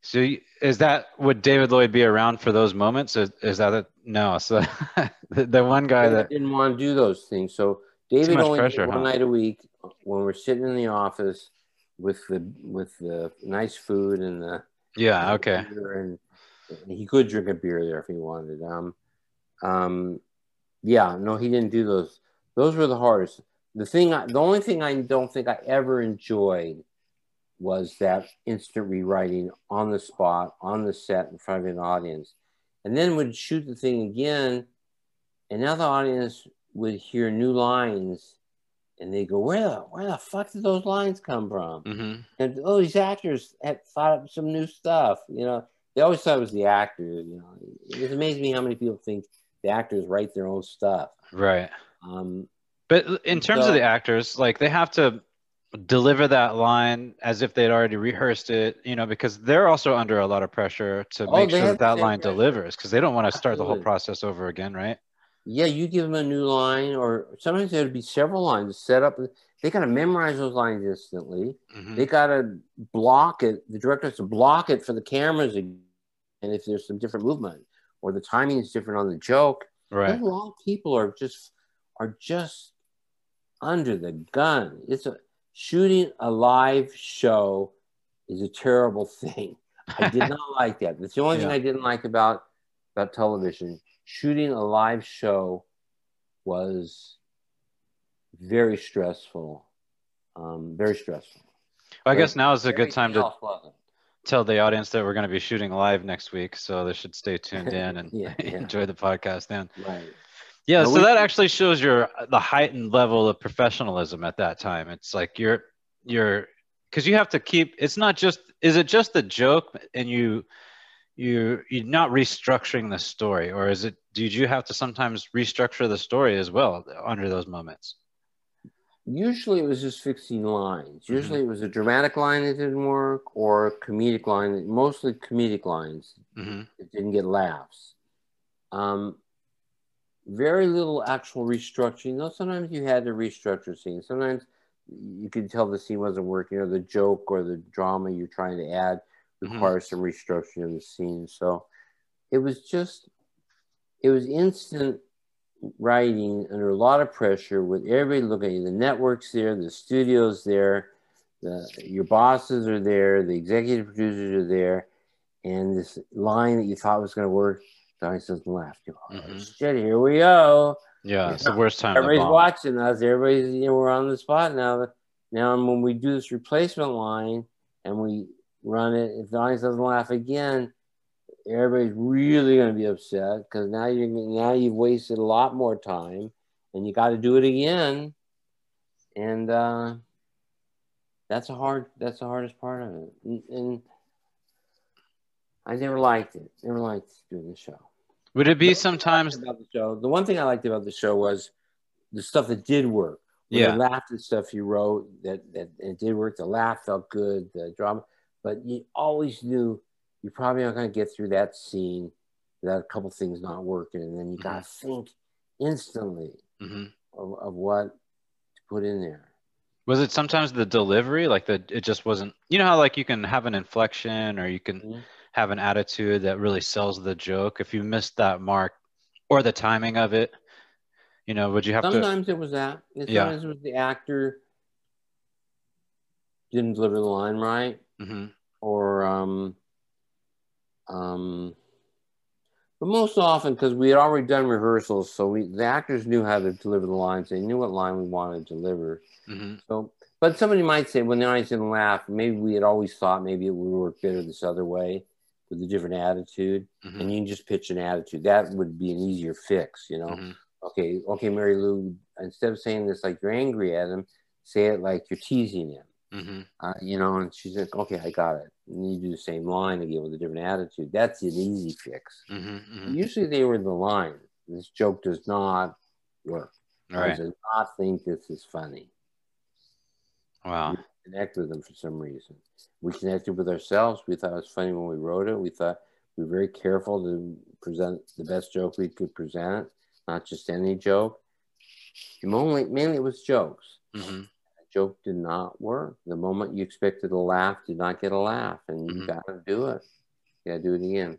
so is that would David Lloyd be around for those moments? Is, is that a, no? So the, the one guy I that didn't want to do those things. So David only pressure, one huh? night a week when we're sitting in the office with the with the nice food and the yeah okay beer and, and he could drink a beer there if he wanted. Um, um, yeah, no, he didn't do those. Those were the hardest. The thing, I, the only thing I don't think I ever enjoyed was that instant rewriting on the spot, on the set, in front of an audience, and then would shoot the thing again, and now the audience would hear new lines, and they go, "Where the where the fuck did those lines come from?" hmm and oh, these actors had thought up some new stuff. You know, they always thought it was the actors. You know, it amazes me how many people think the actors write their own stuff. right. Um, But in terms So- of the actors, like they have to deliver that line as if they'd already rehearsed it, you know, because they're also under a lot of pressure to Oh, make sure that that line pressure. delivers because they don't want to start the whole process over again, right? yeah, you give them a new line, or sometimes there'd be several lines set up. They got to memorize those lines instantly. Mhm. They got to block it. The director has to block it for the cameras, and if there's some different movement or the timing is different on the joke, Right. Those long people are just are just under the gun. It's a shooting a live show is a terrible thing. I did not like that. That's the only thing I didn't like about about television. Shooting a live show was very stressful. Um, very stressful. I guess now is a good time to tell the audience that we're going to be shooting live next week, so they should stay tuned in and Yeah, yeah. enjoy the podcast then. Right. Yeah, No, so we- that actually shows your the heightened level of professionalism at that time. It's like you're you're because you have to keep. It's not just is it just the joke and you you you're not restructuring the story, or is it? Did you have to sometimes restructure the story as well under those moments? usually it was just fixing lines. Mm-hmm. Usually it was a dramatic line that didn't work or a comedic line, mostly comedic lines hmm that didn't get laughs. Um, very little actual restructuring. Though sometimes you had to restructure scenes. Sometimes you could tell the scene wasn't working, or the joke or the drama you're trying to add Mhm. requires some restructuring of the scene. So it was just, it was instant writing under a lot of pressure with everybody looking at you. The network's there, the studio's there, the, your bosses are there, the executive producers are there, and this line that you thought was going to work, the audience doesn't laugh. You go, oh, Mhm. shit, here we go. Yeah, it's the worst time. Everybody's watching us. Everybody's, you know, we're on the spot now. Now, when we do this replacement line and we run it, if the audience doesn't laugh again, everybody's really going to be upset because now you now you've wasted a lot more time, and you got to do it again, and uh, that's a hard. That's the hardest part of it, and, and I never liked it. Never liked doing the show Would it be sometimes? about the show. The one thing I liked about the show was the stuff that did work. When Yeah. laughed at stuff you wrote that that it did work. The laugh felt good. The drama, but you always knew you're probably not going to get through that scene without a couple things not working, and then you got to think instantly Mhm. of, of what to put in there. Was it sometimes the delivery, like the it just wasn't? You know how like you can have an inflection or you can Mhm. Have an attitude that really sells the joke. If you missed that mark or the timing of it, You know, would you have Sometimes to? it was that. And Yeah. Sometimes it was the actor didn't deliver the line right, hmm or um, um, but most often because we had already done rehearsals, so we the actors knew how to deliver the lines. They knew what line we wanted to deliver. hmm So, but somebody might say when the audience didn't laugh, maybe we had always thought maybe it would work better this other way with a different attitude, hmm and you can just pitch an attitude. That would be an easier fix, you know. hmm Okay, okay, Marilu, instead of saying this like you're angry at him, say it like you're teasing him. hmm Uh, you know, and she's like, okay, I got it. And you do the same line again with a different attitude. That's an easy fix. hmm hmm Usually they were the line. This joke does not work. All I right. do not think this is funny. Wow. Connect with them for some reason. We connected with ourselves. We thought it was funny when we wrote it. We thought we were very careful to present the best joke we could present, not just any joke. Mainly, mainly it was jokes. hmm The joke did not work. The moment you expected a laugh did not get a laugh, and you Mhm. got to do it. You got to do it again.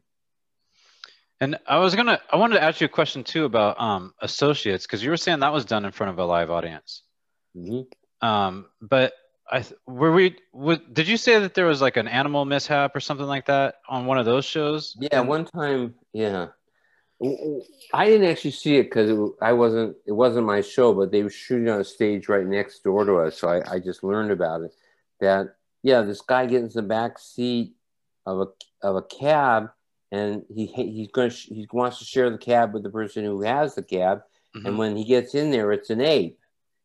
And I was gonna, I wanted to ask you a question too about um, associates because you were saying that was done in front of a live audience. hmm Um, but I were we, would, did you say that there was like an animal mishap or something like that on one of those shows? Yeah, one time, yeah. I didn't actually see it because I wasn't. It wasn't my show, but they were shooting on a stage right next door to us, so I, I just learned about it. That yeah, this guy gets in the back seat of a of a cab, and he he's going he wants to share the cab with the person who has the cab, Mhm. and when he gets in there, it's an ape.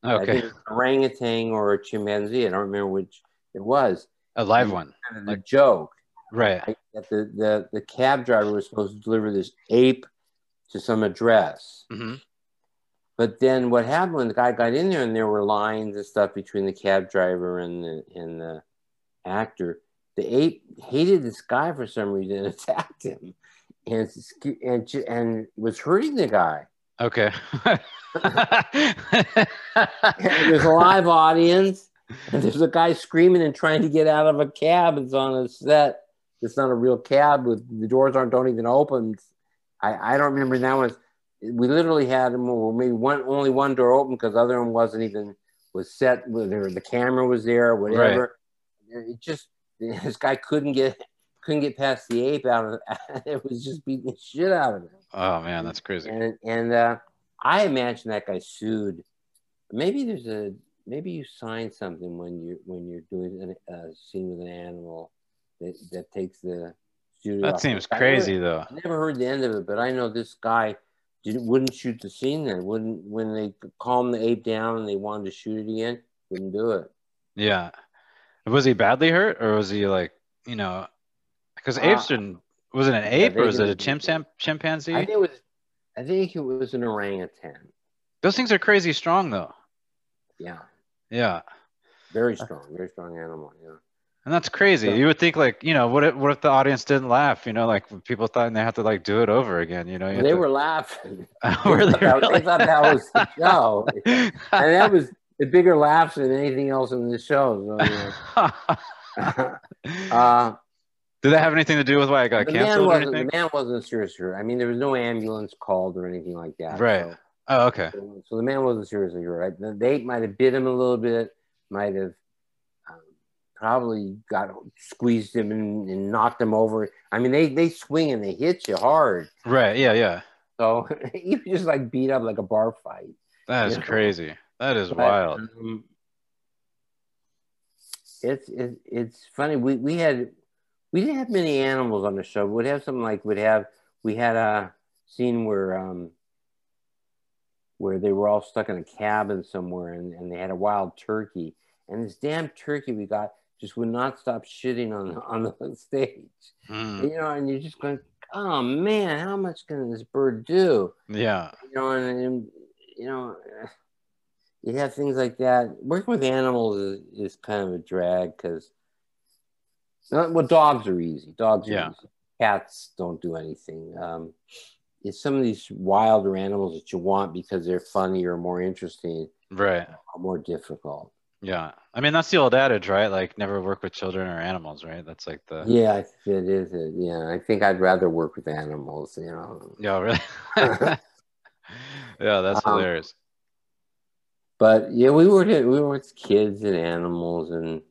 I think Okay, an orangutan or a chimpanzee. I don't remember which it was. a live one, Kind Like- joke right? that the, the, the cab driver was supposed to deliver this ape to some address. hmm But then what happened when the guy got in there and there were lines and stuff between the cab driver and the, and the actor, the ape hated this guy for some reason and attacked him and, and, and was hurting the guy. Okay. There's a live audience and there's a guy screaming and trying to get out of a cab. It's on a set. It's not a real cab with the doors aren't don't even open. I, I don't remember that one. We literally had maybe one only one door open because the other one wasn't even was set whether the camera was there or whatever. It just this guy couldn't get couldn't get past the ape out of it. It was just beating the shit out of him. Oh man, that's crazy. And and uh, I imagine that guy sued. Maybe there's a maybe you sign something when you when you're doing a scene with an animal that, that takes the studio. That off. seems I crazy though. Never, I never heard the end of it, but I know this guy didn't wouldn't shoot the scene then. Wouldn't when they calmed the ape down and they wanted to shoot it again, wouldn't do it. Yeah. Was he badly hurt or was he like, you know, because Uh, apes didn't, was it an ape or was it a chimpan- chimpanzee? I think it was. I think it was an orangutan. Those things are crazy strong though. Yeah, Yeah. very strong, very strong animal. Yeah. And that's crazy. So- you would think like, you know, what if, what if the audience didn't laugh? You know, like people thought and they had to like do it over again. You know, you they have were laughing. were they, they thought that, really? they thought that was the show, and that was the bigger laughs than anything else in the show. So, yeah. uh, Did that have anything to do with why I got the canceled or wasn't. The anything? man wasn't seriously hurt. I mean, there was no ambulance called or anything like that. Right. So, Oh, okay. so, so the man wasn't seriously hurt. Right? The, the might have bit him a little bit. Might have. Um, Probably got squeezed him and, and knocked him over. I mean, they they swing and they hit you hard. Right. Yeah. Yeah. So you just like beat up like a bar fight. That is Yeah. crazy. That is But, wild. um, it's it's it's funny. We we had we didn't have many animals on the show. We'd have something like we'd have we had a scene where um where they were all stuck in a cabin somewhere and, and they had a wild turkey and this damn turkey we got just would not stop shitting on on the stage. Mm. You know, and you're just going, oh man, how much can this bird do? Yeah. you know, and, and you know, you have things like that. Working with animals is, is kind of a drag because, well, dogs are easy. Dogs are Yeah. easy. Cats don't do anything. Um, it's some of these wilder animals that you want because they're funnier or more interesting Right. more difficult. Yeah. I mean, that's the old adage, right? Like, never work with children or animals, right? That's like the. Yeah, it is. It. Yeah, I think I'd rather work with animals. You know. Yeah, really. yeah, that's Um, hilarious. But yeah, we were we were with kids and animals, and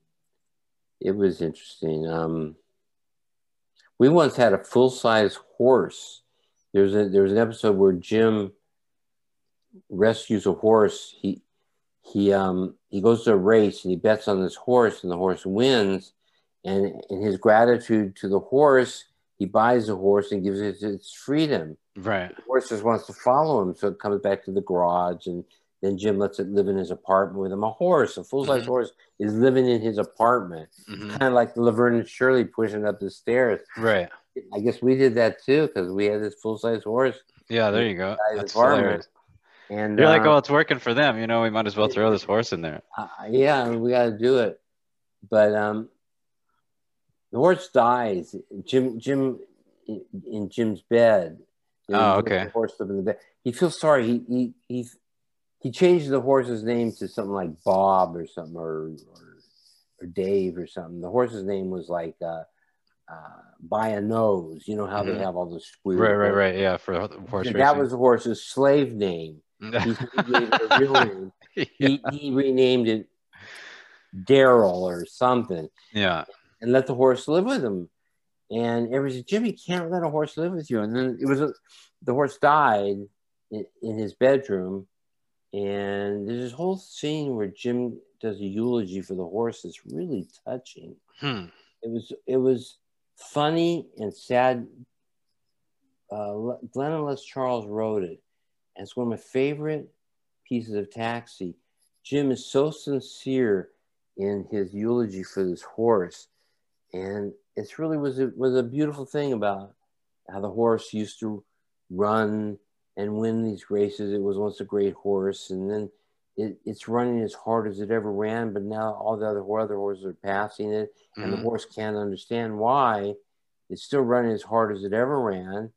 it was interesting. Um, we once had a full size horse. There's a there was an episode where Jim rescues a horse. He he um he goes to a race and he bets on this horse, and the horse wins. And in his gratitude to the horse, he buys the horse and gives it its freedom. Right. The horse just wants to follow him, so it comes back to the garage, and then Jim lets it live in his apartment with him. A horse, a full size Mhm. horse, is living in his apartment, Mhm. kind of like Laverne and Shirley pushing up the stairs. Right. I guess we did that too because we had this full size horse, Yeah, there you go. That's apartment. hilarious. and You're like, uh, oh, it's working for them. You know, we might as well throw this horse in there. uh, yeah, we got to do it. But um, the horse dies. Jim, Jim, in, in Jim's bed. You Oh, okay. The horse in the bed. He feels sorry. He he he he changed the horse's name to something like Bob or something, or or, or Dave or something. The horse's name was like uh, uh, by a nose. You know how Mhm. they have all those weird. Right, right, right. Yeah, for ho- horse That racing. was the horse's slave name. He, he gave real name. He, he renamed it Daryl or something yeah. and let the horse live with him. And everybody said, Jimmy, can't let a horse live with you. And then it was a, the horse died in, in his bedroom. And there's this whole scene where Jim does a eulogy for the horse that's really touching. Hmm. It was it was funny and sad. Uh, Glen and Les Charles wrote it, and it's one of my favorite pieces of Taxi. Jim is so sincere in his eulogy for this horse, and it's really was a, was a beautiful thing about how the horse used to run and win these races. It was once a great horse, and then it, it's running as hard as it ever ran. But now all the other other horses are passing it, and the Mhm. horse can't understand why it's still running as hard as it ever ran.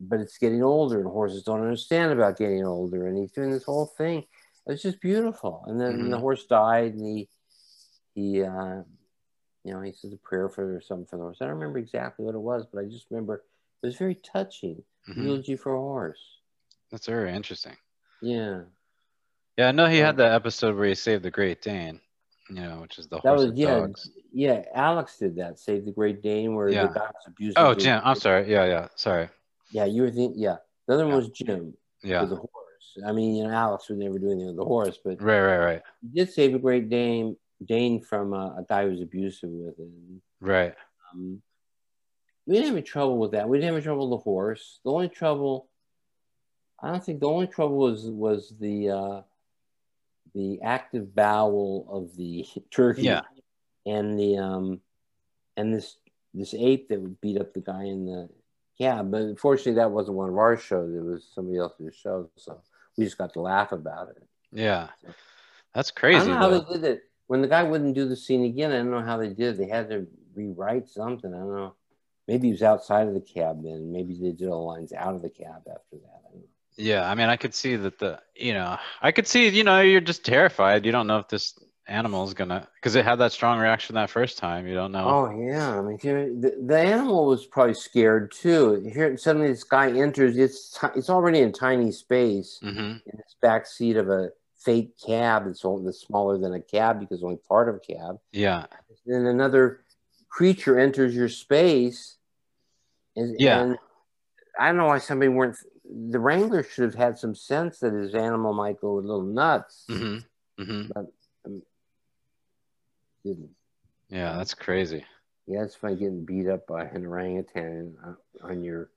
But it's getting older, and horses don't understand about getting older. And he's doing this whole thing. It's just beautiful. And then the Mhm. horse died, and he he uh, you know he says a prayer for or something for the horse. I don't remember exactly what it was, but I just remember it was very touching. Mhm. Eulogy for a horse. That's very interesting. Yeah, Yeah, I know he Yeah. had that episode where he saved the Great Dane, you know, which is the that horse was yeah dogs. yeah. Alex did that. Save the Great Dane, where Yeah. the guy was abusing. Oh, Jim. I'm sorry. Yeah, yeah. Sorry. Yeah, you were thinking. Yeah, the other one was Jim Yeah. with the horse. I mean, you know, Alex would never do anything with the horse, but Right, right, right. he did save a Great Dane Dane from uh, a guy who was abusive with it. Right. Um, we didn't have any trouble with that. We didn't have any trouble with the horse. The only trouble, I don't think the only trouble was was the uh, the active bowel of the turkey. Yeah. And the um, and this this ape that would beat up the guy in the yeah, But unfortunately, that wasn't one of our shows. It was somebody else's show. So we just got to laugh about it. Yeah. That's crazy. I don't know how they did it. When the guy wouldn't do the scene again, I don't know how they did. it. They had to rewrite something. I don't know. Maybe he was outside of the cab then. Maybe they did all lines out of the cab after that. I. Yeah, I mean, I could see that the, you know, I could see, you know, you're just terrified. You don't know if this animal is gonna, because it had that strong reaction that first time. You don't know. Oh yeah, I mean, here, the, the animal was probably scared too. Here, suddenly this guy enters. It's it's already in tiny space hmm in this back seat of a fake cab. It's only that's smaller than a cab because only part of a cab. Yeah. then another creature enters your space. And, Yeah. and I don't know why somebody weren't. The wrangler should have had some sense that his animal might go a little nuts. hmm hmm Didn't. Yeah, that's crazy. Yeah, it's fun getting beat up by an orangutan on- on your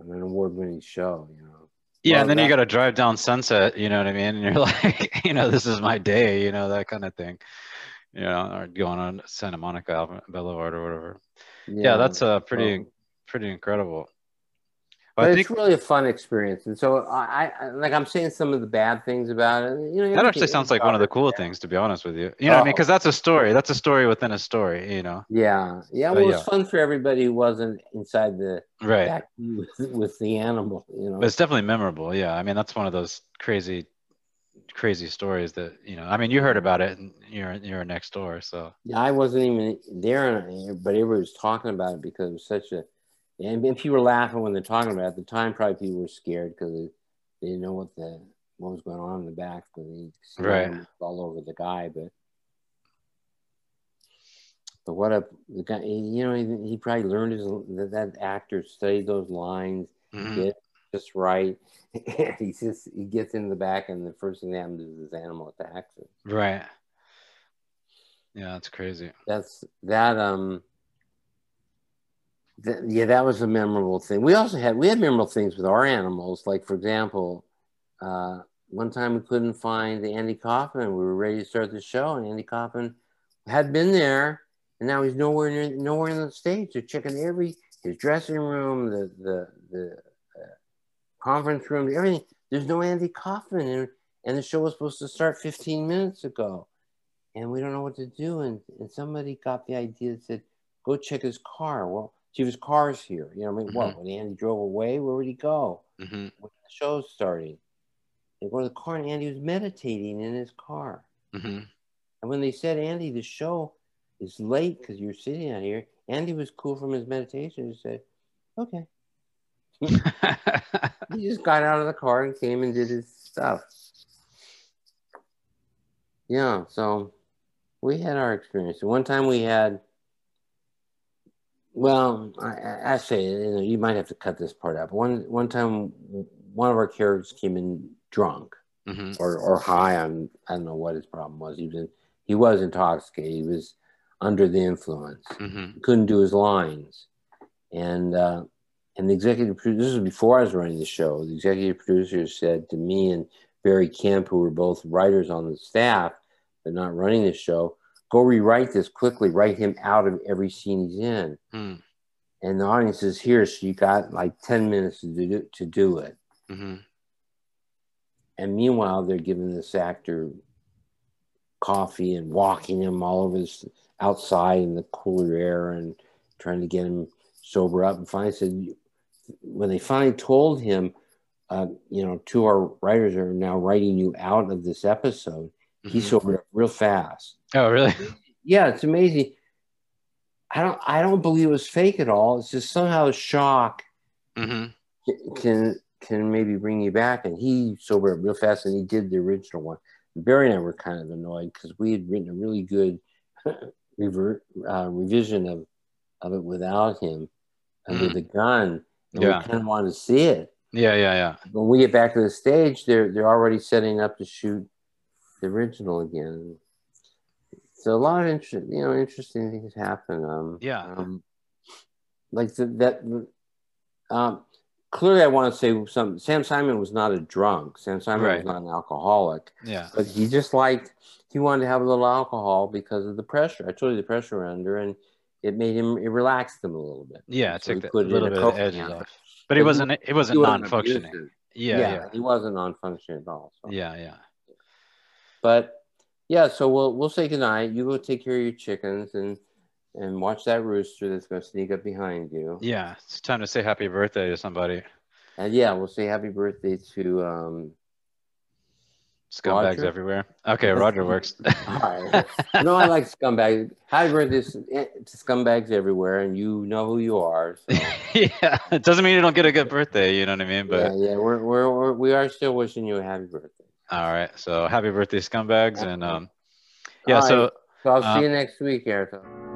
on an award-winning show. You know. Yeah, Well, and then you got to drive down Sunset. You know what I mean? And you're like, you know, this is my day. You know that kind of thing. You know, or going on Santa Monica Boulevard or whatever. Yeah, that's a pretty, Um, pretty incredible. But But I it's think really a fun experience, and so I, I like I'm saying some of the bad things about it. You know, that actually sounds like one of the cool things, to be honest with you. You know what I mean? Oh. Because that's a story. That's a story within a story. You know? Yeah, yeah. Well, yeah. it's fun for everybody who wasn't inside the Right. back with, with the animal. You know. But it's definitely memorable. Yeah. I mean, that's one of those crazy, crazy stories that you know. I mean, you heard about it, and you're you're next door, so Yeah, I wasn't even there, but everybody was talking about it because it was such a. And, and people were laughing when they're talking about it. At the time, probably people were scared because they didn't know what the what was going on in the back because he right all over the guy, but. But what a the guy, you know, he, he probably learned his that, that actor studied those lines, Mhm. get just right. he just he gets in the back, and the first thing that happens is this animal attacks him. right yeah that's crazy That's that. Um. That, yeah, that was a memorable thing. We also had we had memorable things with our animals. Like for example, uh, one time we couldn't find Andy Kaufman. We were ready to start the show, and Andy Kaufman had been there, and now he's nowhere near nowhere in the stage. They're checking every his dressing room, the the the uh, conference room, everything. There's no Andy Kaufman, and, and the show was supposed to start 15 minutes ago, and we don't know what to do. And and somebody got the idea that said, "Go check his car." Well, see, his car's here. You know, I mean, what? Mhm. When Andy drove away, where would he go? hmm When the show's starting, they go to the car, and Andy was meditating in his car. hmm And when they said, Andy, the show is late because you're sitting out here, Andy was cool from his meditation and said, okay. He just got out of the car and came and did his stuff. Yeah, so we had our experience. One time we had, well, I, I say, you know, you might have to cut this part out. One one time, one of our characters came in drunk hmm or or high on I don't know what his problem was. He was in, he was intoxicated. He was under the influence. hmm couldn't do his lines, and uh, and the executive producer. This was before I was running the show. The executive producer said to me and Barry Kemp, who were both writers on the staff but not running the show, go rewrite this quickly. Write him out of every scene he's in. hmm And the audience is here, so you got like ten minutes to do to do it. hmm And meanwhile, they're giving this actor coffee and walking him all over this outside in the cooler air and trying to get him sober up. And finally said, when they finally told him, uh, you know, two of our writers are now writing you out of this episode, he Mhm. sobered up real fast. Oh, really? Yeah, it's amazing. I don't, I don't believe it was fake at all. It's just somehow shock hmm can can maybe bring you back. And he sobered up real fast, and he did the original one. Barry and I were kind of annoyed because we had written a really good revert, uh, revision of of it without him under Mm. the gun, and Yeah. we kind of wanted to see it. Yeah, yeah, yeah. When we get back to the stage, they're they're already setting up to shoot the original again. So a lot of interest, you know, interesting things happen. Um, Yeah. Um, like the, that. Um, clearly, I want to say something. Sam Simon was not a drunk. Sam Simon Right. was not an alcoholic, Yeah. but he just liked. He wanted to have a little alcohol because of the pressure. I told you the pressure under, and it made him. It relaxed him a little bit. Yeah, it So took it in little bit of Coke the edges can. off. But But he- wasn't he He wasn't non-functioning. abusive. Yeah, yeah. he wasn't non-functioning at all. So. Yeah, yeah. But yeah, so we'll we'll say goodnight. You go take care of your chickens and and watch that rooster that's going to sneak up behind you. Yeah, it's time to say happy birthday to somebody. And yeah, we'll say happy birthday to um. Scumbags Roger? everywhere. Okay, Roger works. Right. no, I like scumbags. Happy birthday to scumbags everywhere, and you know who you are. So. yeah, it doesn't mean you don't get a good birthday. You know what I mean? But yeah, yeah, we're, we're, we're we are still wishing you a happy birthday. All right. So happy birthday, scumbags, and um, yeah. All So. So I'll um, see you next week, Erica.